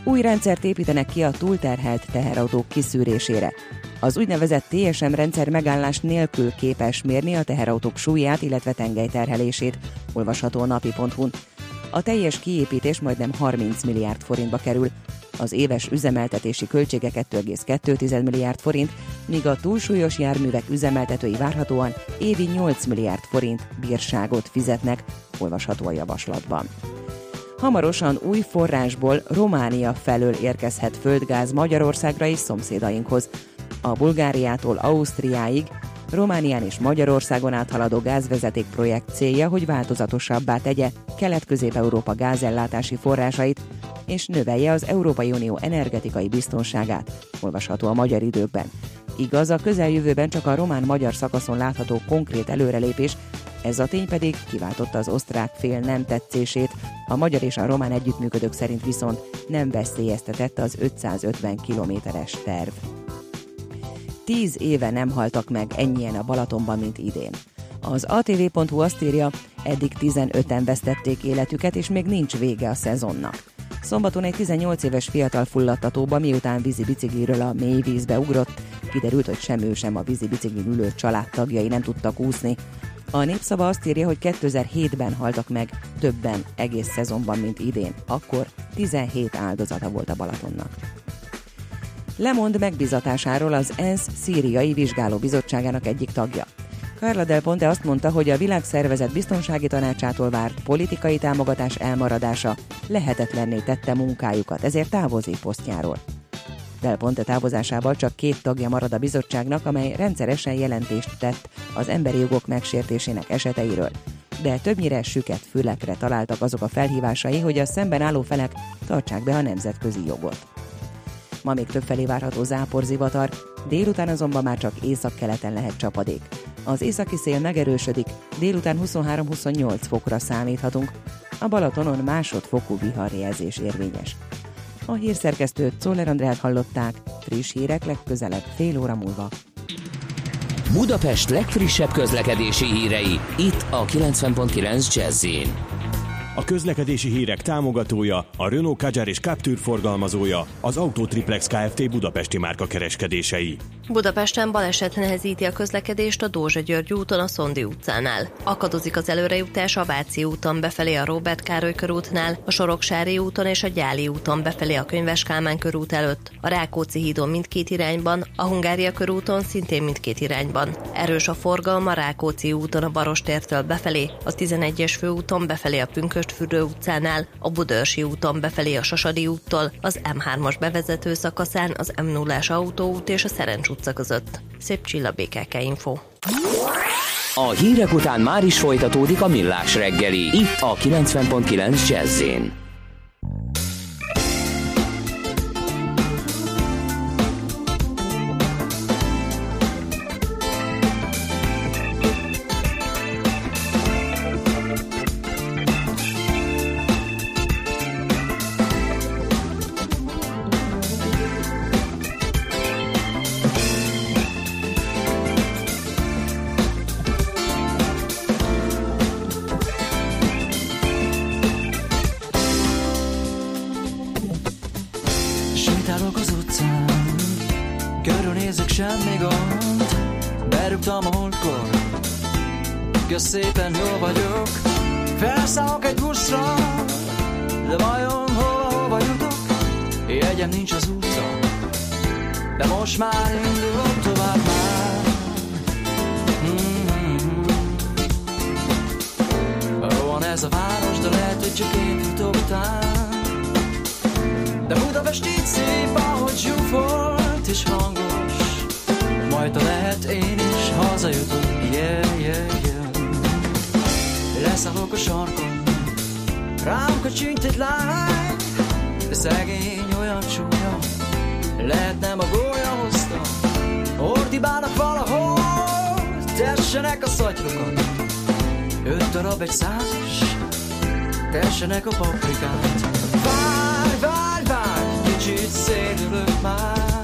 Új rendszert építenek ki a túlterhelt teherautók kiszűrésére. Az úgynevezett TSM rendszer megállás nélkül képes mérni a teherautók súlyát, illetve tengelyterhelését, olvasható a napi.hu-n. A teljes kiépítés majdnem 30 milliárd forintba kerül. Az éves üzemeltetési költsége 2,2 milliárd forint, míg a túlsúlyos járművek üzemeltetői várhatóan évi 8 milliárd forint bírságot fizetnek, olvasható a javaslatban. Hamarosan új forrásból Románia felől érkezhet földgáz Magyarországra és szomszédainkhoz. A Bulgáriától Ausztriáig Románián és Magyarországon áthaladó gázvezeték projekt célja, hogy változatosabbá tegye Kelet-Közép-Európa gázellátási forrásait, és növelje az Európai Unió energetikai biztonságát, olvasható a magyar időkben. Igaz, a közeljövőben csak a román-magyar szakaszon látható konkrét előrelépés, ez a tény pedig kiváltotta az osztrák fél nem tetszését, a magyar és a román együttműködők szerint viszont nem veszélyeztetett az 550 kilométeres terv. Tíz éve nem haltak meg ennyien a Balatonban, mint idén. Az atv.hu azt írja, eddig 15-en vesztették életüket, és még nincs vége a szezonnak. Szombaton egy 18 éves fiatal fullattatóba, miután vízi bicikliről a mély vízbe ugrott, kiderült, hogy sem ő, sem a vízi biciklin ülő családtagjai nem tudtak úszni. A népszava azt írja, hogy 2007-ben haltak meg többen egész szezonban, mint idén. Akkor 17 áldozata volt a Balatonnak. Lemond megbizatásáról az ENSZ szíriai vizsgálóbizottságának egyik tagja. Carla Del Ponte azt mondta, hogy a világszervezet biztonsági tanácsától várt politikai támogatás elmaradása lehetetlenné tette munkájukat, ezért távozik posztjáról. Del Ponte távozásával csak két tagja marad a bizottságnak, amely rendszeresen jelentést tett az emberi jogok megsértésének eseteiről. De többnyire süket fülekre találtak azok a felhívásai, hogy a szemben álló felek tartsák be a nemzetközi jogot. Ma még többfelé várható záporzivatar, délután azonban már csak északkeleten lehet csapadék. Az északi szél megerősödik, délután 23-28 fokra számíthatunk. A Balatonon másodfokú viharjelzés érvényes. A hírszerkesztőt Czoller Andrát hallották, friss hírek legközelebb fél óra múlva. Budapest legfrissebb közlekedési hírei, itt a 90.9 jazz a közlekedési hírek támogatója, a Renault Kadjar és Captur forgalmazója, az Autotriplex Kft. Budapesti márka kereskedései. Budapesten baleset nehezíti a közlekedést a Dózsa György úton a Szondi utcánál. Akadozik az előrejutás a Váci úton befelé a Robert Károly körútnál, a Soroksári úton és a Gyáli úton befelé a Könyves Kálmán körút előtt, a Rákóczi hídon mindkét irányban, a Hungária körúton szintén mindkét irányban. Erős a forgalom a Rákóczi úton a Barostértől befelé, az 11-es főúton befelé a Pünköstfürdő utcánál, a Budörsi úton befelé a Sasadi úttól, az M3-as bevezető szakaszán az M0-as autóút és a Szerencs utca között. Szép csilla BKK Info. A hírek után már is folytatódik a millás reggeli, itt a 90.9 jazz pego o sol. Rám kacsint egy lány De szegény olyan csúnya. Lehet nem a gólya hozta Ordibálnak valahol Tessenek a szatyrokat. Öt darab egy százas Tessenek a paprikát. Várj, várj, várj Kicsit szédülök már.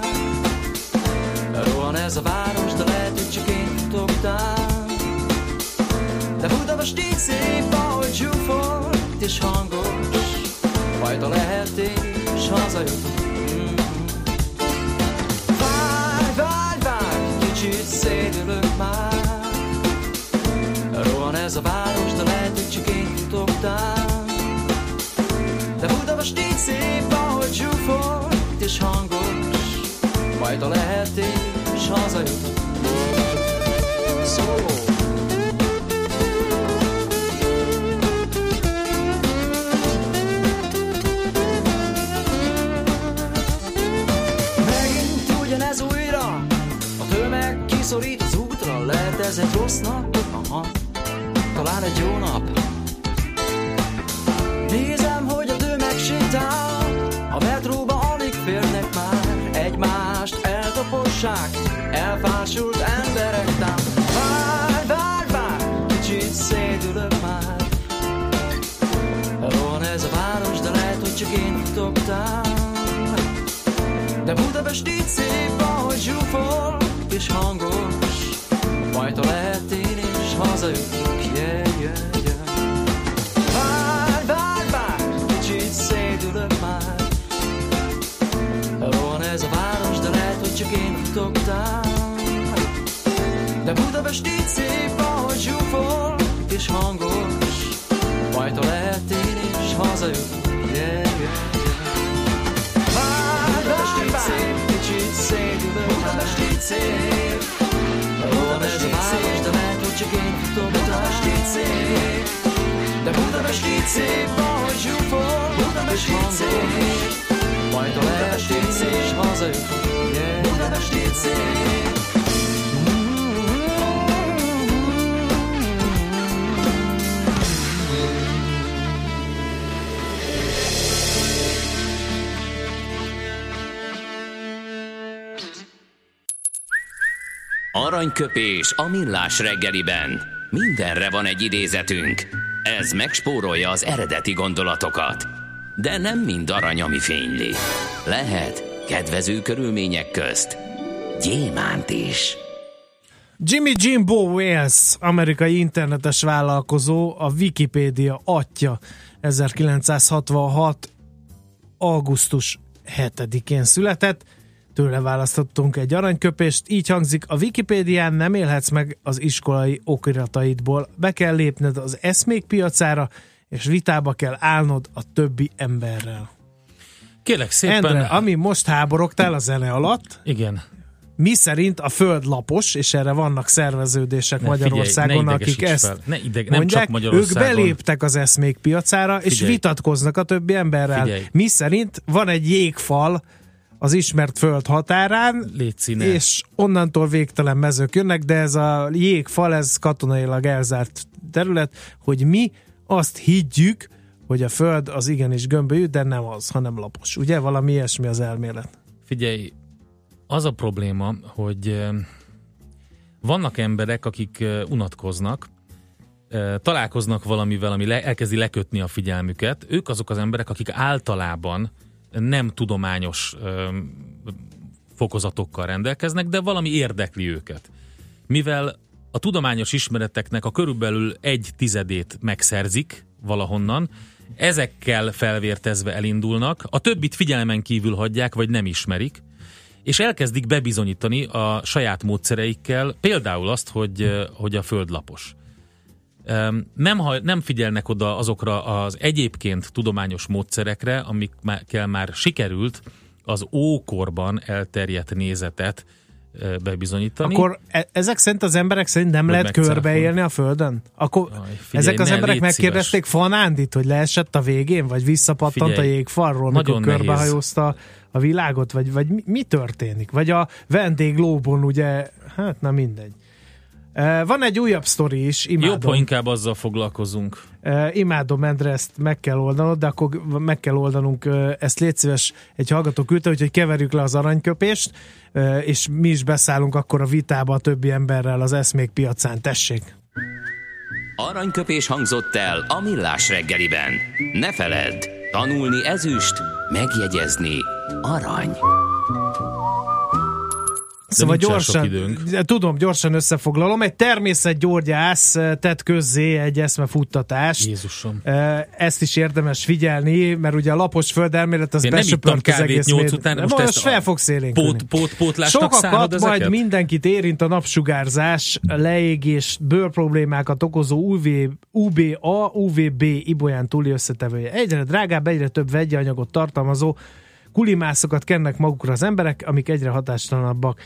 Rohan ez a város De lehet, hogy csak én után De Budapest így szép Ahogy zsúfolt és hangos. Majd a lehet én is hazajutok Mm. Várj, várj, várj Kicsit szédülök már. Rohan ez a város, de lehet, hogy csak én futok után De Budapest így szép, ahogy zsúfolt és hangos. Majd a lehet én Aranyköpés a millás reggeliben. Mindenre van egy idézetünk. Ez megspórolja az eredeti gondolatokat. De nem mind arany, ami fényli. Lehet kedvező körülmények közt gyémánt is. Jimmy Jimbo Wales, amerikai internetes vállalkozó, a Wikipédia atya 1966. augusztus 7-én született. Tőle választottunk egy aranyköpést, így hangzik, a Wikipédián nem élhetsz meg az iskolai okirataidból, be kell lépned az eszmék piacára, és vitába kell állnod a többi emberrel. Kérlek szépen. Endre, ami most háborogtál a zene alatt, Igen. mi szerint a föld lapos, és erre vannak szerveződések Ne, Magyarországon, figyelj, akik ezt fel. Ne ideg- nem mondják, csak Magyarországon. ők beléptek az eszmék piacára, és Figyelj. vitatkoznak a többi emberrel. Figyelj. Mi szerint van egy jégfal az ismert föld határán, Légy színe. és onnantól végtelen mezők jönnek, de ez a jégfal, ez katonailag elzárt terület, hogy mi azt higgyük, hogy a föld az igenis gömbölyű, de nem az, hanem lapos. Ugye? Valami ilyesmi az elmélet. Figyelj, az a probléma, hogy vannak emberek, akik unatkoznak, találkoznak valamivel, ami elkezdi lekötni a figyelmüket. Ők azok az emberek, akik általában nem tudományos fokozatokkal rendelkeznek, de valami érdekli őket. Mivel a tudományos ismereteknek a körülbelül egy tizedét megszerzik valahonnan, ezekkel felvértezve elindulnak, a többit figyelmen kívül hagyják, vagy nem ismerik, és elkezdik bebizonyítani a saját módszereikkel, például azt, hogy, hogy a föld lapos. Nem, nem figyelnek oda azokra az egyébként tudományos módszerekre, amikkel már sikerült az ókorban elterjedt nézetet bebizonyítani. Akkor e- ezek szerint az emberek szerint nem lehet körbeélni a Földön? Akkor Aj, figyelj, ezek az emberek megkérdezték Fanándit, hogy leesett a végén, vagy visszapattant figyelj, a jégfalról, amikor körbehajózta a világot, vagy, vagy mi, mi történik? Vagy a vendéglóbon ugye, hát na mindegy. Van egy újabb sztori is, imádom. Jobb, ha inkább azzal foglalkozunk. Imádom, Endre, ezt meg kell oldanod, de akkor meg kell oldanunk, ezt légy szíves, egy hallgató küldte, hogy keverjük le az aranyköpést, és mi is beszállunk akkor a vitába a többi emberrel az eszmék piacán. Tessék! Aranyköpés hangzott el a millás reggeliben. Ne feledd, tanulni ezüst, megjegyezni arany. Szóval gyorsan, tudom, gyorsan összefoglalom. Egy természetgyógyász eh, tett közzé egy eszmefuttatást. Jézusom. Eh, ezt is érdemes figyelni, mert ugye a lapos földelmélet az besöpört az egész 8 után, most, most fel fogsz pót, pót, pótlásnak Sokakat majd mindenkit érint a napsugárzás, leégés, bőrproblémákat okozó UV, UVA, UVB ibolyán túli összetevője. Egyre drágább, egyre több vegyi anyagot tartalmazó kulimászokat kennek magukra az emberek, amik egyre hatástalanabbak.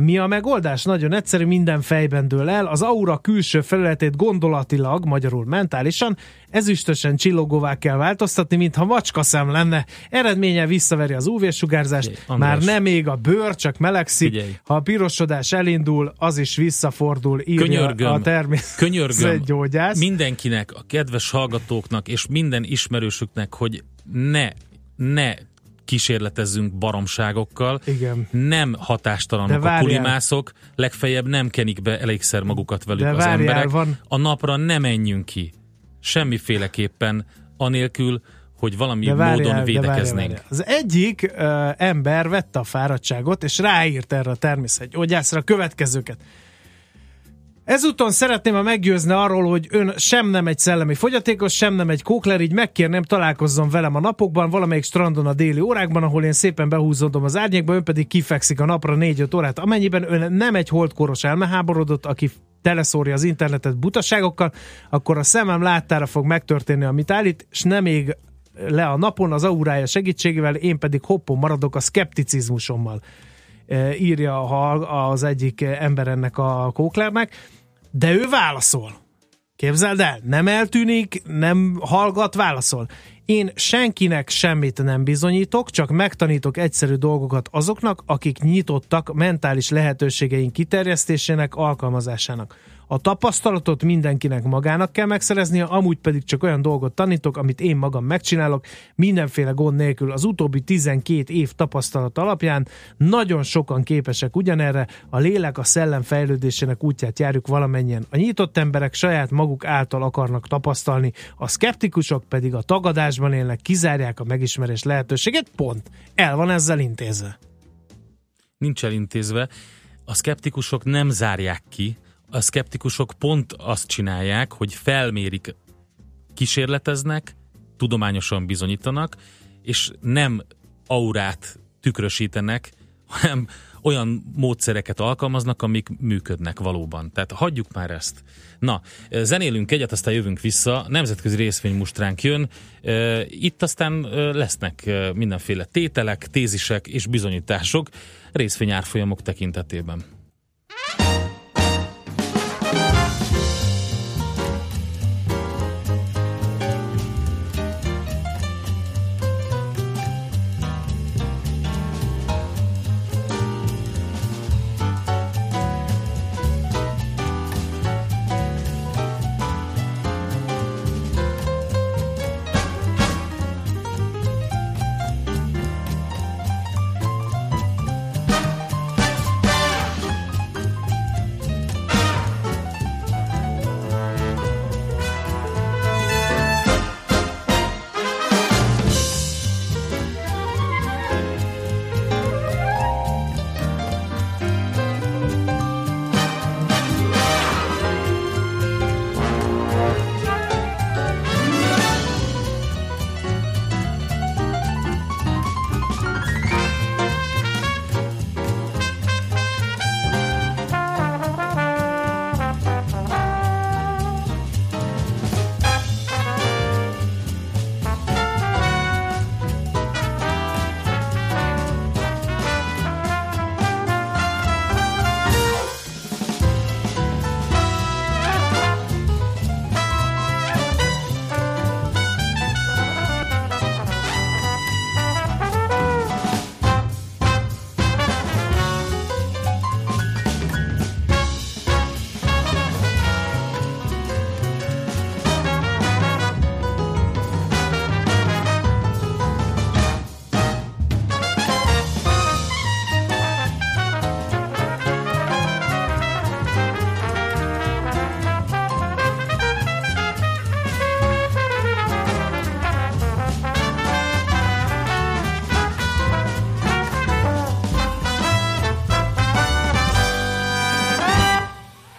Mi a megoldás? Nagyon egyszerű, minden fejben dől el. Az aura külső felületét gondolatilag, magyarul mentálisan, ezüstösen csillogóvá kell változtatni, mintha macska szem lenne. Eredménye visszaveri az UV-sugárzást, már nem még a bőr, csak melegszik. Figyelj. Ha a pirosodás elindul, az is visszafordul, írja könyörgöm, a természetgyógyász. mindenkinek, a kedves hallgatóknak és minden ismerősüknek, hogy ne ne kísérletezzünk baromságokkal. Igen. Nem hatástalanok a kulimászok, legfeljebb nem kenik be elégszer magukat velük De az várjál, emberek. Van... A napra nem menjünk ki. Semmiféleképpen, anélkül, hogy valami de várjál, módon védekeznénk. De várjál, várjál. Az egyik uh, ember vette a fáradtságot, és ráírt erre a természetgyógyászra a következőket. Ezúton szeretném a meggyőzni arról, hogy ön sem nem egy szellemi fogyatékos, sem nem egy kókler, így megkérném találkozzon velem a napokban, valamelyik strandon a déli órákban, ahol én szépen behúzódom az árnyékba, ön pedig kifekszik a napra 4-5 órát. Amennyiben ön nem egy holdkoros elmeháborodott, aki teleszórja az internetet butaságokkal, akkor a szemem láttára fog megtörténni, amit állít, és nem még le a napon az aurája segítségével, én pedig hoppon maradok a szkepticizmusommal e, írja az egyik ember ennek a kóklernek de ő válaszol. Képzeld el, nem eltűnik, nem hallgat, válaszol. Én senkinek semmit nem bizonyítok, csak megtanítok egyszerű dolgokat azoknak, akik nyitottak mentális lehetőségeink kiterjesztésének, alkalmazásának. A tapasztalatot mindenkinek magának kell megszereznie, amúgy pedig csak olyan dolgot tanítok, amit én magam megcsinálok, mindenféle gond nélkül. Az utóbbi 12 év tapasztalat alapján nagyon sokan képesek ugyanerre, a lélek a szellem fejlődésének útját járjuk valamennyien. A nyitott emberek saját maguk által akarnak tapasztalni, a szkeptikusok pedig a tagadásban élnek, kizárják a megismerés lehetőséget, pont. El van ezzel intézve. Nincs elintézve. A szkeptikusok nem zárják ki, a szkeptikusok pont azt csinálják, hogy felmérik, kísérleteznek, tudományosan bizonyítanak, és nem aurát tükrösítenek, hanem olyan módszereket alkalmaznak, amik működnek valóban. Tehát hagyjuk már ezt. Na, zenélünk egyet, aztán jövünk vissza. Nemzetközi részvénymustránk jön. Itt aztán lesznek mindenféle tételek, tézisek és bizonyítások részvényárfolyamok tekintetében.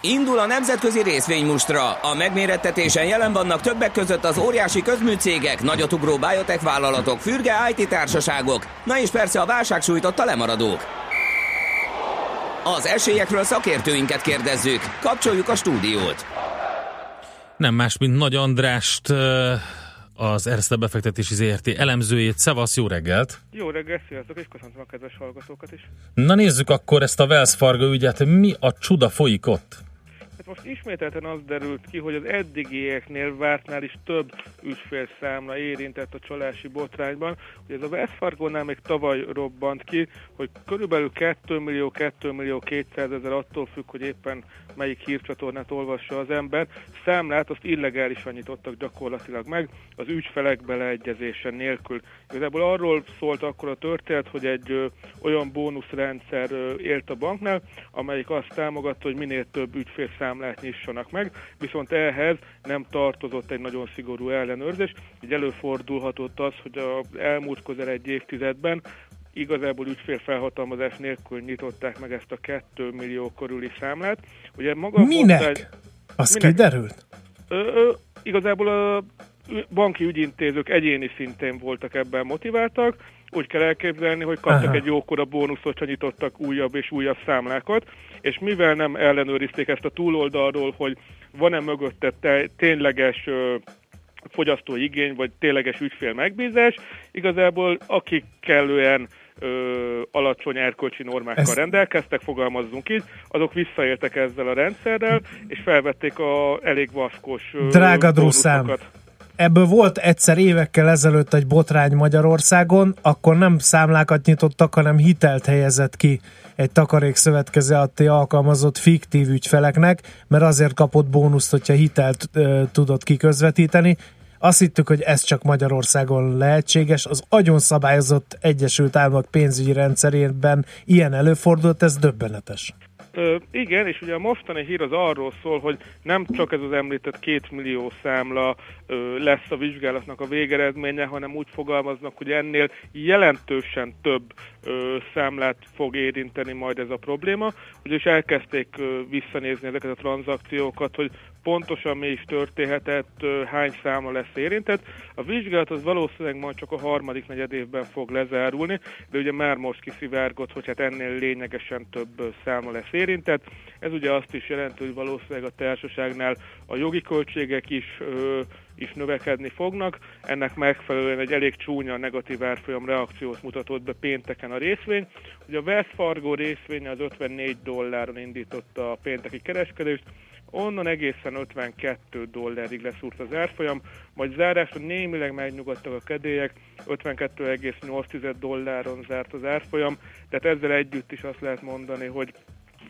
Indul a nemzetközi részvénymustra. A megmérettetésen jelen vannak többek között az óriási közműcégek, nagyotugró biotech vállalatok, fürge IT társaságok, na és persze a válság sújtotta lemaradók. Az esélyekről szakértőinket kérdezzük. Kapcsoljuk a stúdiót. Nem más, mint Nagy Andrást, az Erste befektetési ZRT elemzőjét. Szevasz, jó reggelt! Jó reggelt, sziasztok, és köszöntöm a kedves hallgatókat is. Na nézzük akkor ezt a Wells Fargo ügyet. Mi a csuda folyik ott? Hát most ismételten az derült ki, hogy az eddigieknél vártnál is több ügyfélszámla érintett a csalási botrányban. Ugye ez a West Fargo-nál még tavaly robbant ki, hogy körülbelül 2 millió, 2 millió 200 ezer attól függ, hogy éppen melyik hírcsatornát olvassa az ember. Számlát azt illegálisan nyitottak gyakorlatilag meg, az ügyfelek beleegyezése nélkül. Igazából arról szólt akkor a történet, hogy egy ö, olyan bónuszrendszer ö, élt a banknál, amelyik azt támogatta, hogy minél több ügyfélszámlát nyissanak meg, viszont ehhez nem tartozott egy nagyon szigorú ellenőrzés, így előfordulhatott az, hogy az elmúlt közel egy évtizedben igazából ügyfélfelhatalmazás nélkül nyitották meg ezt a 2 millió körüli számlát. Ugye maga Minek? botrány- Az Minek? kiderült? Ö, ö, igazából a banki ügyintézők egyéni szintén voltak ebben motiváltak. Úgy kell elképzelni, hogy kaptak Aha. egy jókora bónuszot, ha nyitottak újabb és újabb számlákat, és mivel nem ellenőrizték ezt a túloldalról, hogy van-e mögötte te, tényleges ö, fogyasztói igény, vagy tényleges ügyfél megbízás, igazából akik kellően ö, alacsony erkölcsi normákkal Ez- rendelkeztek, fogalmazzunk így, azok visszaéltek ezzel a rendszerrel, és felvették a elég vaskos ö, Drága druszám. bónuszokat. Ebből volt egyszer évekkel ezelőtt egy botrány Magyarországon, akkor nem számlákat nyitottak, hanem hitelt helyezett ki egy takarékszövetkezeti alkalmazott fiktív ügyfeleknek, mert azért kapott bónuszt, hogyha hitelt ö, tudott kiközvetíteni. Azt hittük, hogy ez csak Magyarországon lehetséges. Az agyon szabályozott Egyesült Államok pénzügyi rendszerében ilyen előfordult, ez döbbenetes. Ö, igen, és ugye a mostani hír az arról szól, hogy nem csak ez az említett két millió számla ö, lesz a vizsgálatnak a végeredménye, hanem úgy fogalmaznak, hogy ennél jelentősen több számlát fog érinteni majd ez a probléma. Ugyanis elkezdték ö, visszanézni ezeket a tranzakciókat, hogy pontosan mi is történhetett, hány számla lesz érintett. A vizsgálat az valószínűleg majd csak a harmadik negyed évben fog lezárulni, de ugye már most kiszivárgott, hogy hát ennél lényegesen több ö, számla lesz érintett. Ez ugye azt is jelenti, hogy valószínűleg a társaságnál a jogi költségek is is növekedni fognak. Ennek megfelelően egy elég csúnya negatív árfolyam reakciót mutatott be pénteken a részvény. Ugye a Wells Fargo részvénye az 54 dolláron indította a pénteki kereskedést, onnan egészen 52 dollárig leszúrt az árfolyam, majd zárásra némileg megnyugodtak a kedélyek, 52,8 dolláron zárt az árfolyam, tehát ezzel együtt is azt lehet mondani, hogy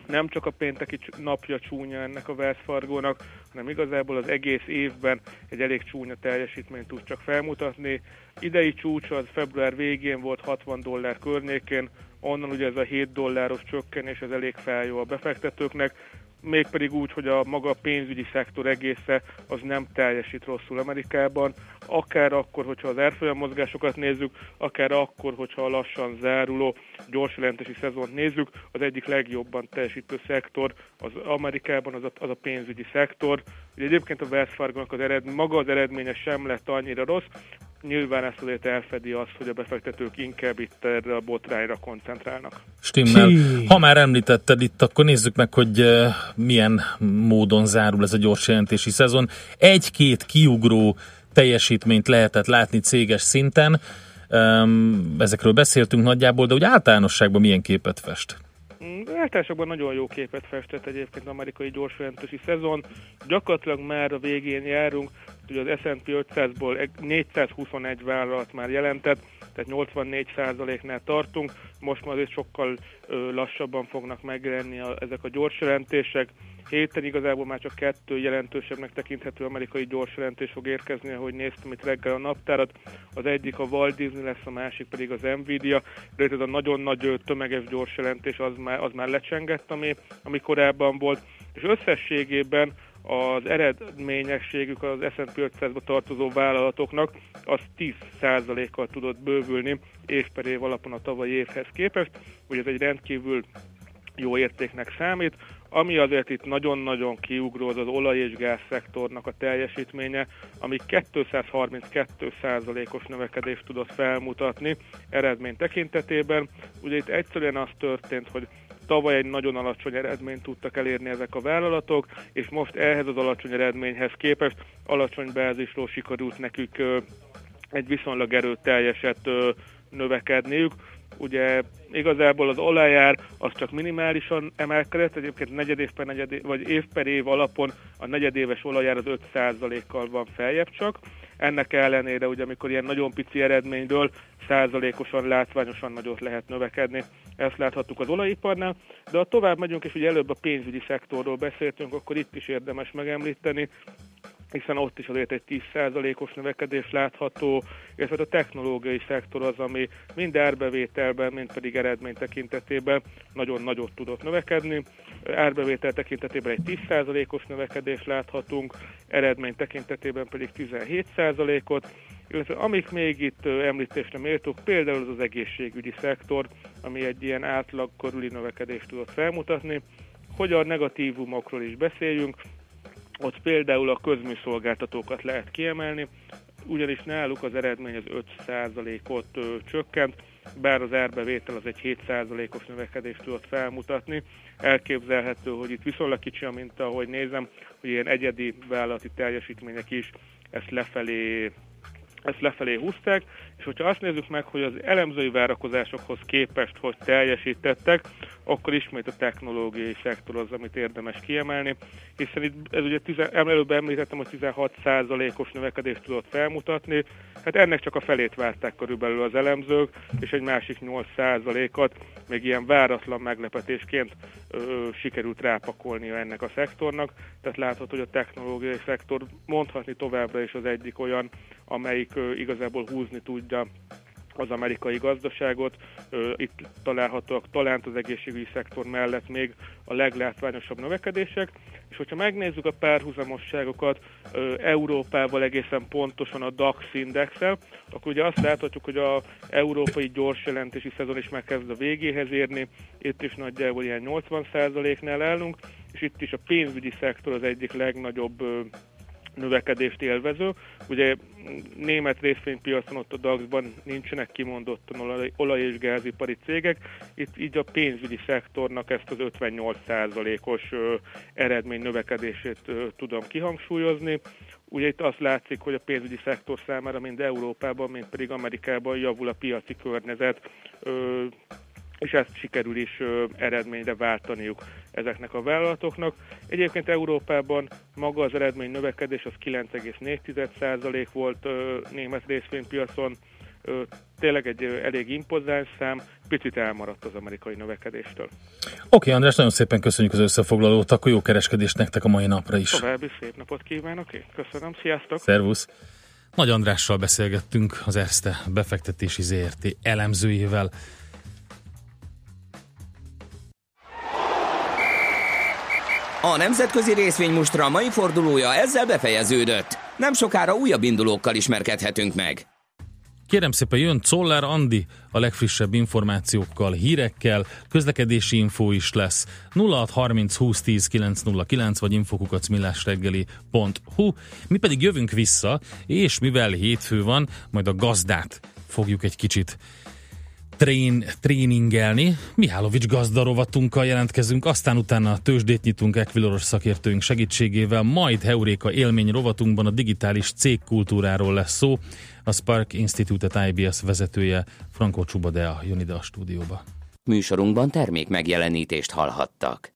nem csak a pénteki napja csúnya ennek a Wells Fargónak, hanem igazából az egész évben egy elég csúnya teljesítményt tud csak felmutatni. Idei csúcs az február végén volt 60 dollár környékén, onnan ugye ez a 7 dolláros csökkenés, ez elég feljó a befektetőknek, mégpedig úgy, hogy a maga pénzügyi szektor egésze az nem teljesít rosszul Amerikában, akár akkor, hogyha az árfolyam mozgásokat nézzük, akár akkor, hogyha a lassan záruló gyors jelentési szezont nézzük, az egyik legjobban teljesítő szektor az Amerikában az a, az a pénzügyi szektor. Ugye egyébként a Wells Fargo-nak az ered, maga az eredménye sem lett annyira rossz, nyilván ezt azért elfedi azt, hogy a befektetők inkább itt erre a botrányra koncentrálnak. Stimmel. Hí. Ha már említetted itt, akkor nézzük meg, hogy eh, milyen módon zárul ez a gyors jelentési szezon. Egy-két kiugró teljesítményt lehetett látni céges szinten. Ezekről beszéltünk nagyjából, de úgy általánosságban milyen képet fest? Mm, Általásokban nagyon jó képet festett egyébként az amerikai gyorsjelentési szezon. Gyakorlatilag már a végén járunk, ugye az S&P 500-ból egy- 421 vállalat már jelentett, tehát 84%-nál tartunk. Most már azért sokkal lassabban fognak megjelenni a, ezek a gyors jelentések. Héten igazából már csak kettő jelentősebbnek tekinthető amerikai gyors jelentés fog érkezni, ahogy néztem itt reggel a naptárat. Az egyik a Walt Disney lesz, a másik pedig az Nvidia, de ez a nagyon nagy tömeges gyors jelentés az már, az már lecsengett, ami, ami korábban volt. És összességében az eredményességük az S&P 500-ba tartozó vállalatoknak az 10%-kal tudott bővülni év per év alapon a tavalyi évhez képest, hogy ez egy rendkívül jó értéknek számít. Ami azért itt nagyon-nagyon kiugró, az az olaj- és gáz szektornak a teljesítménye, ami 232%-os növekedést tudott felmutatni eredmény tekintetében. Ugye itt egyszerűen az történt, hogy tavaly egy nagyon alacsony eredményt tudtak elérni ezek a vállalatok, és most ehhez az alacsony eredményhez képest alacsony bázisról sikerült nekük egy viszonylag erőteljeset növekedniük. Ugye igazából az olajár az csak minimálisan emelkedett, egyébként negyed év per negyed év, vagy év per év alapon a negyedéves olajár az 5%-kal van feljebb csak. Ennek ellenére, ugye amikor ilyen nagyon pici eredményből százalékosan, látványosan nagyot lehet növekedni. Ezt láthattuk az olajiparnál, de ha tovább megyünk, és ugye előbb a pénzügyi szektorról beszéltünk, akkor itt is érdemes megemlíteni, hiszen ott is azért egy 10%-os növekedés látható, illetve a technológiai szektor az, ami mind árbevételben, mind pedig eredmény tekintetében nagyon nagyot tudott növekedni. Árbevétel tekintetében egy 10%-os növekedést láthatunk, eredmény tekintetében pedig 17%-ot, illetve amik még itt említésre méltók, például az az egészségügyi szektor, ami egy ilyen átlag körüli növekedést tudott felmutatni, hogy a negatívumokról is beszéljünk, ott például a közműszolgáltatókat lehet kiemelni, ugyanis náluk az eredmény az 5%-ot csökkent, bár az árbevétel az egy 7%-os növekedést tudott felmutatni. Elképzelhető, hogy itt viszonylag kicsi a minta, ahogy nézem, hogy ilyen egyedi vállalati teljesítmények is ezt lefelé ezt lefelé húzták, és hogyha azt nézzük meg, hogy az elemzői várakozásokhoz képest hogy teljesítettek, akkor ismét a technológiai szektor az, amit érdemes kiemelni, hiszen itt ez ugye tize, előbb említettem, hogy 16%-os növekedést tudott felmutatni, hát ennek csak a felét várták körülbelül az elemzők, és egy másik 8%-at még ilyen váratlan meglepetésként ö, sikerült rápakolnia ennek a szektornak, tehát látható, hogy a technológiai szektor mondhatni továbbra is az egyik olyan, amelyik igazából húzni tudja az amerikai gazdaságot. Itt találhatóak talán az egészségügyi szektor mellett még a leglátványosabb növekedések, és hogyha megnézzük a párhuzamosságokat Európával egészen pontosan a DAX indexel, akkor ugye azt láthatjuk, hogy a európai gyors jelentési szezon is megkezd a végéhez érni, itt is nagyjából ilyen 80%-nál állunk, és itt is a pénzügyi szektor az egyik legnagyobb növekedést élvező. Ugye német részvénypiacon ott a DAX-ban nincsenek kimondottan olaj, olaj- és gázipari cégek, itt így a pénzügyi szektornak ezt az 58%-os eredmény növekedését tudom kihangsúlyozni. Ugye itt azt látszik, hogy a pénzügyi szektor számára mind Európában, mind pedig Amerikában javul a piaci környezet, és ezt sikerül is ö, eredményre váltaniuk ezeknek a vállalatoknak. Egyébként Európában maga az eredmény növekedés az 9,4% volt ö, német részvénypiacon, ö, tényleg egy ö, elég impozáns szám, picit elmaradt az amerikai növekedéstől. Oké, okay, András, nagyon szépen köszönjük az összefoglalót, akkor jó kereskedést nektek a mai napra is. További szép napot kívánok én. Köszönöm, sziasztok! Szervusz! Nagy Andrással beszélgettünk az Erste befektetési ZRT elemzőjével. A nemzetközi részvénymustra mai fordulója ezzel befejeződött. Nem sokára újabb indulókkal ismerkedhetünk meg. Kérem szépen, jön Czoller Andi a legfrissebb információkkal, hírekkel, közlekedési info is lesz. 0630 20 10 909 vagy infokukacmillásreggeli.hu Mi pedig jövünk vissza, és mivel hétfő van, majd a gazdát fogjuk egy kicsit trén, tréningelni. Mihálovics gazdarovatunkkal jelentkezünk, aztán utána a tőzsdét nyitunk Equiloros szakértőink segítségével, majd Heuréka élmény rovatunkban a digitális cégkultúráról lesz szó. A Spark Institute IBS vezetője Franco Csubadea jön ide a stúdióba. Műsorunkban termék megjelenítést hallhattak.